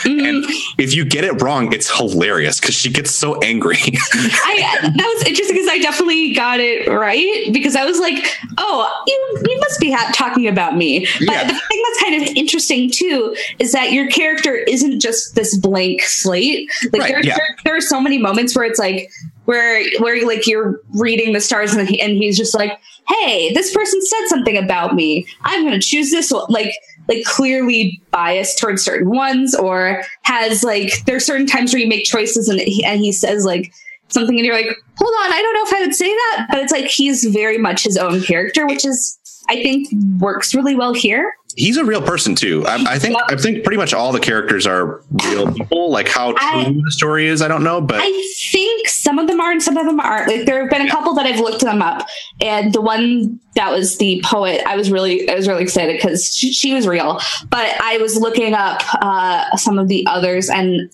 S4: and mm-hmm. if you get it wrong it's hilarious because she gets so angry
S2: I that was interesting because I definitely got it right because I was like, oh, you you must be ha- talking about me. But
S4: Yeah.
S2: the thing that's kind of interesting too is that your character isn't just this blank slate. Like
S4: Right,
S2: there,
S4: yeah.
S2: there, there are so many moments where it's like where where like you're reading the stars and, he, and he's just like, hey, this person said something about me. I'm going to choose this one. Like like clearly biased towards certain ones or has like there's certain times where you make choices and he, and he says like something and you're like hold on i don't know if i would say that but it's like he's very much his own character which is i think works really well here.
S4: He's a real person too. I, I think i think pretty much all the characters are real people like how true
S2: I-
S4: the story is i don't know but
S2: i think some of them are and some of them aren't. Like there have been a couple that i've looked them up and the one that was the poet i was really i was really excited because she, she was real but i was looking up uh some of the others and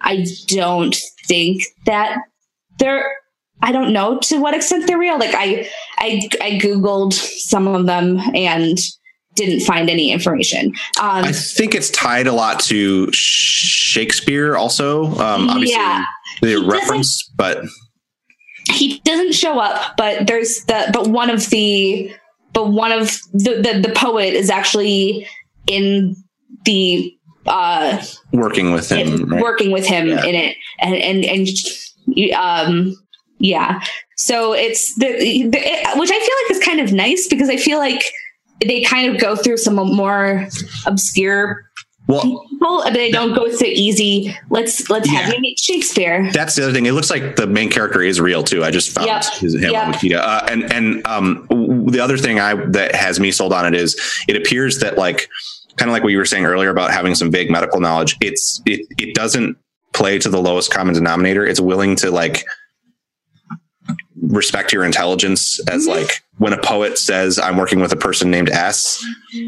S2: i don't think that they're I don't know to what extent they're real. Like I, I, I googled some of them and didn't find any information. Um,
S4: i think it's tied a lot to shakespeare also um obviously
S2: Yeah.
S4: the
S2: doesn't-
S4: reference but
S2: he doesn't show up, but there's the but one of the but one of the the, the poet is actually in the uh
S4: working with him right?
S2: working with him
S4: Yeah.
S2: in it and and and um yeah so it's the, the it, which i feel like is kind of nice because i feel like they kind of go through some more obscure
S4: well
S2: people but they don't go through easy let's let's have
S4: Yeah.
S2: you meet shakespeare
S4: That's the other thing. It looks like the main character is real too. I just found
S2: Yep.
S4: his, him
S2: Yep.
S4: on Wikipedia. Uh, and and um, w- the other thing I that has me sold on it is it appears that like kind of like what you were saying earlier about having some vague medical knowledge. It's it it doesn't play to the lowest common denominator. It's willing to like respect your intelligence as
S2: Mhm.
S4: like when a poet says I'm working with a person named S,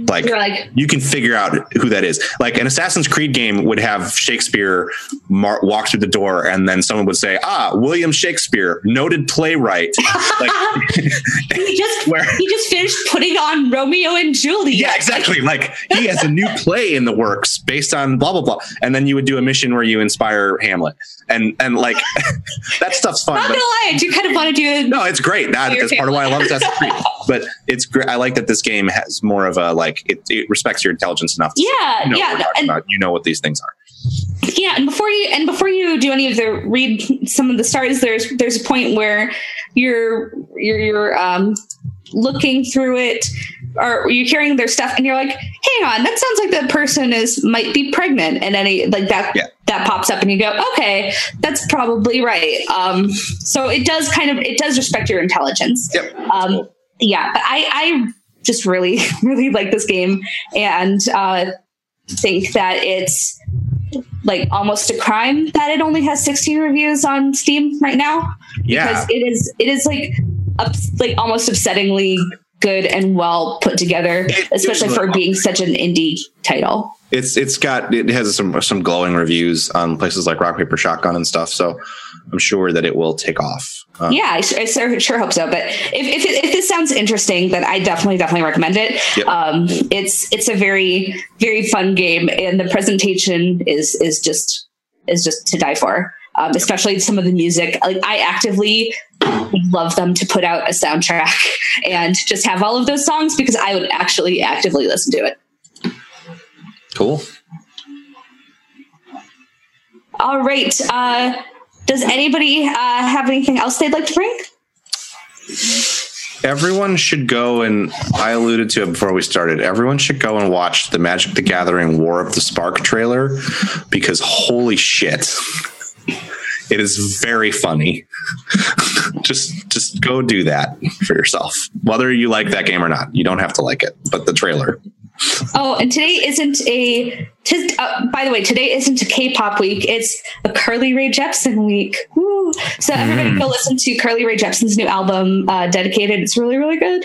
S4: like
S2: like
S4: you can figure out who that is. Like an Assassin's Creed game would have Shakespeare mar- walk through the door, and then someone would say, "Ah, William Shakespeare, noted playwright." Like,
S2: he just
S4: where?
S2: he just finished putting on romeo and juliet
S4: Yeah, exactly. Like he has a new play in the works based on blah blah blah, and then you would do a mission where you inspire Hamlet, and and like that stuff's fun.
S2: not gonna lie i do kind of want to do
S4: no, it's great. That, that's part of why I love Assassin's Creed. But it's great. I like that this game has more of a like it, it respects your intelligence enough. To
S2: yeah
S4: you know what
S2: yeah and
S4: about. You know what these things are.
S2: yeah and before you and before you do any of the read some of the stars there's there's a point where you're you're you're um looking through it or you're carrying their stuff and you're like hang on that sounds like that person is might be pregnant and any like that
S4: Yeah.
S2: that pops up and you go okay that's probably right um so it does kind of it does respect your intelligence
S4: Yep.
S2: um yeah but i i just really really like this game and uh think that it's like almost a crime that it only has 16 reviews on steam right now
S4: Yeah.
S2: because it is it is like ups, like almost upsettingly good and well put together,
S4: It-
S2: especially for being such an indie title.
S4: It's it's got it has some some glowing reviews on places like Rock Paper Shotgun and stuff. So I'm sure that it will take off. Uh,
S2: Yeah, I, I sure, sure hope so. But if if, it, if this sounds interesting, then I definitely definitely recommend it.
S4: Yep.
S2: Um, it's it's a very very fun game, and the presentation is is just is just to die for. Um, especially some of the music. Like I actively would love them to put out a soundtrack and just have all of those songs because I would actually actively listen to it.
S4: Cool.
S2: All right. Uh, does anybody uh, have anything else they'd like to bring?
S4: Everyone should go and I alluded to it before we started. Everyone should go and watch the Magic the Gathering War of the Spark trailer because holy shit. It is very funny. just just go do that for yourself. Whether you like that game or not. You don't have to like it, but the trailer.
S2: Oh, and today isn't a. Tis, uh, by the way, today isn't a K-pop week. It's a Carly Rae Jepsen week. Woo. So everybody go listen to Carly Rae Jepsen's new album, uh, "Dedicated." It's really, really good.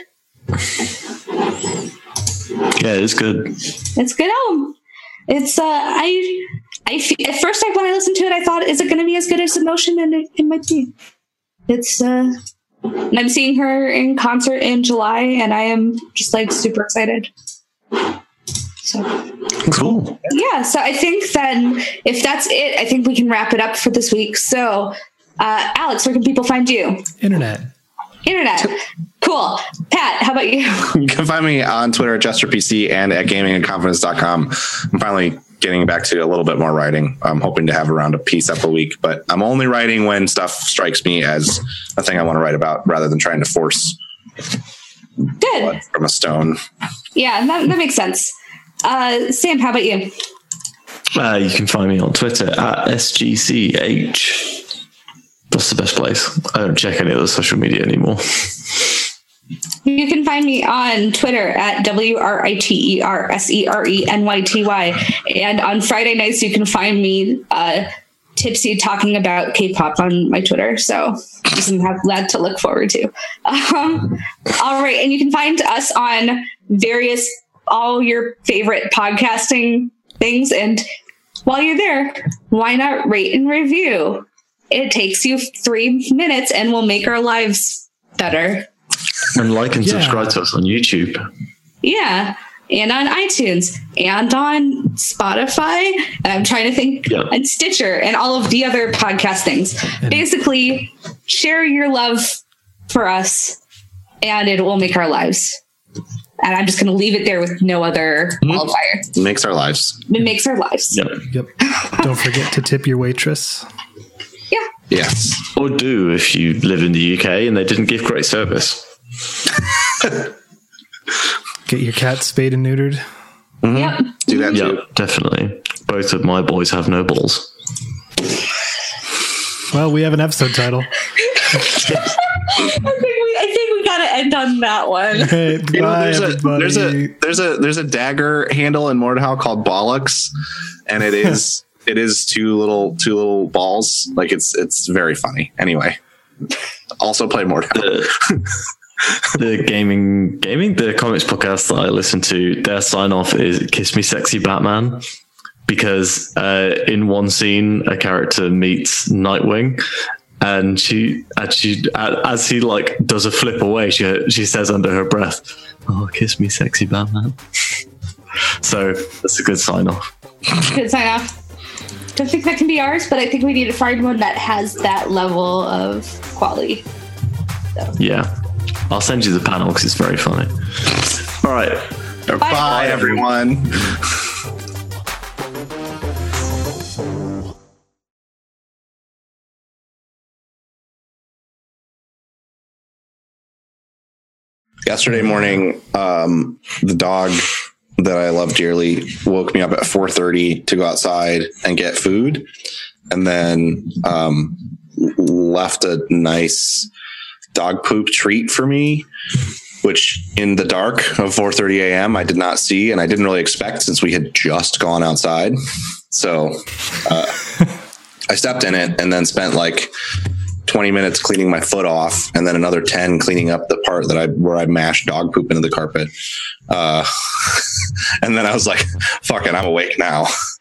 S5: Yeah, it's good.
S2: It's a good album. It's uh, I, I fe- at first I, when I listened to it, I thought, is it going to be as good as Emotion? And it, it might be. It's uh, and I'm seeing her in concert in July, and I am just like super excited. So
S5: Cool.
S2: yeah, so I think then if that's it, I think we can wrap it up for this week. So, uh, Alex, where can people find you?
S3: Internet.
S2: Internet. Cool. Pat, how about you?
S4: You can find me on Twitter at JesterPC and at gamingandconfidence.com. I'm finally getting back to a little bit more writing. I'm hoping to have around a piece up a week, but I'm only writing when stuff strikes me as a thing I want to write about rather than trying to force
S2: Good.
S4: blood from a stone.
S2: Yeah, that, that makes sense. Uh, Sam, how about you?
S5: Uh, you can find me on Twitter at SGCH. That's the best place. I don't check any other social media anymore.
S2: You can find me on Twitter at W R I T E R S E R E N Y T Y. And on Friday nights, you can find me uh, tipsy talking about K pop on my Twitter. So have that to look forward to. Um, all right. And you can find us on various, all your favorite podcasting things. And while you're there, why not rate and review? It takes you three minutes and will make our lives better.
S5: And like and
S3: Yeah.
S5: subscribe to us on YouTube.
S2: Yeah. And on iTunes and on Spotify. And I'm trying to think
S5: Yeah.
S2: and Stitcher and all of the other podcast things. Basically, share your love for us and it will make our lives. And I'm just going to leave it there with no other mm-hmm. qualifier.
S4: It makes our lives.
S2: It makes our lives.
S5: Yep.
S3: Yep. Don't forget to tip your waitress.
S2: Yeah.
S4: Yes.
S5: Or do if you live in the UK and they didn't give great service.
S3: Get your cat spayed and neutered. Mm-hmm.
S2: Yep.
S4: Do that
S5: Yeah,
S4: too.
S5: definitely. Both of my boys have no balls.
S3: Well, we have an episode title.
S2: I think we, I think we got to end on that one.
S3: Hey,
S4: You know, there's a
S3: everybody.
S4: there's a there's a there's a dagger handle in Mordhau called Bollocks, and it is it is two little two little balls. Like it's it's very funny. Anyway, also play Mordhau.
S5: the gaming gaming the comics podcast that I listen to, their sign off is "Kiss Me, Sexy Batman," because uh, in one scene a character meets Nightwing, and she and she as he like does a flip away, she she says under her breath, "Oh, kiss me, sexy Batman." so that's a good sign off.
S2: Good sign off. Don't think that can be ours, but I think we need to find one that has that level of quality.
S5: Yeah, I'll send you the panel because it's very funny. All right.
S4: Bye, everyone. Yesterday morning, um, the dog that I love dearly woke me up at 4:30 to go outside and get food, and then um, left a nice dog poop treat for me which in the dark of 4:30 a.m. I did not see and I didn't really expect since we had just gone outside. So uh, I stepped in it and then spent like 20 minutes cleaning my foot off and then another 10 cleaning up the part that I where I mashed dog poop into the carpet. Uh, and then I was like, fuck it, I'm awake now.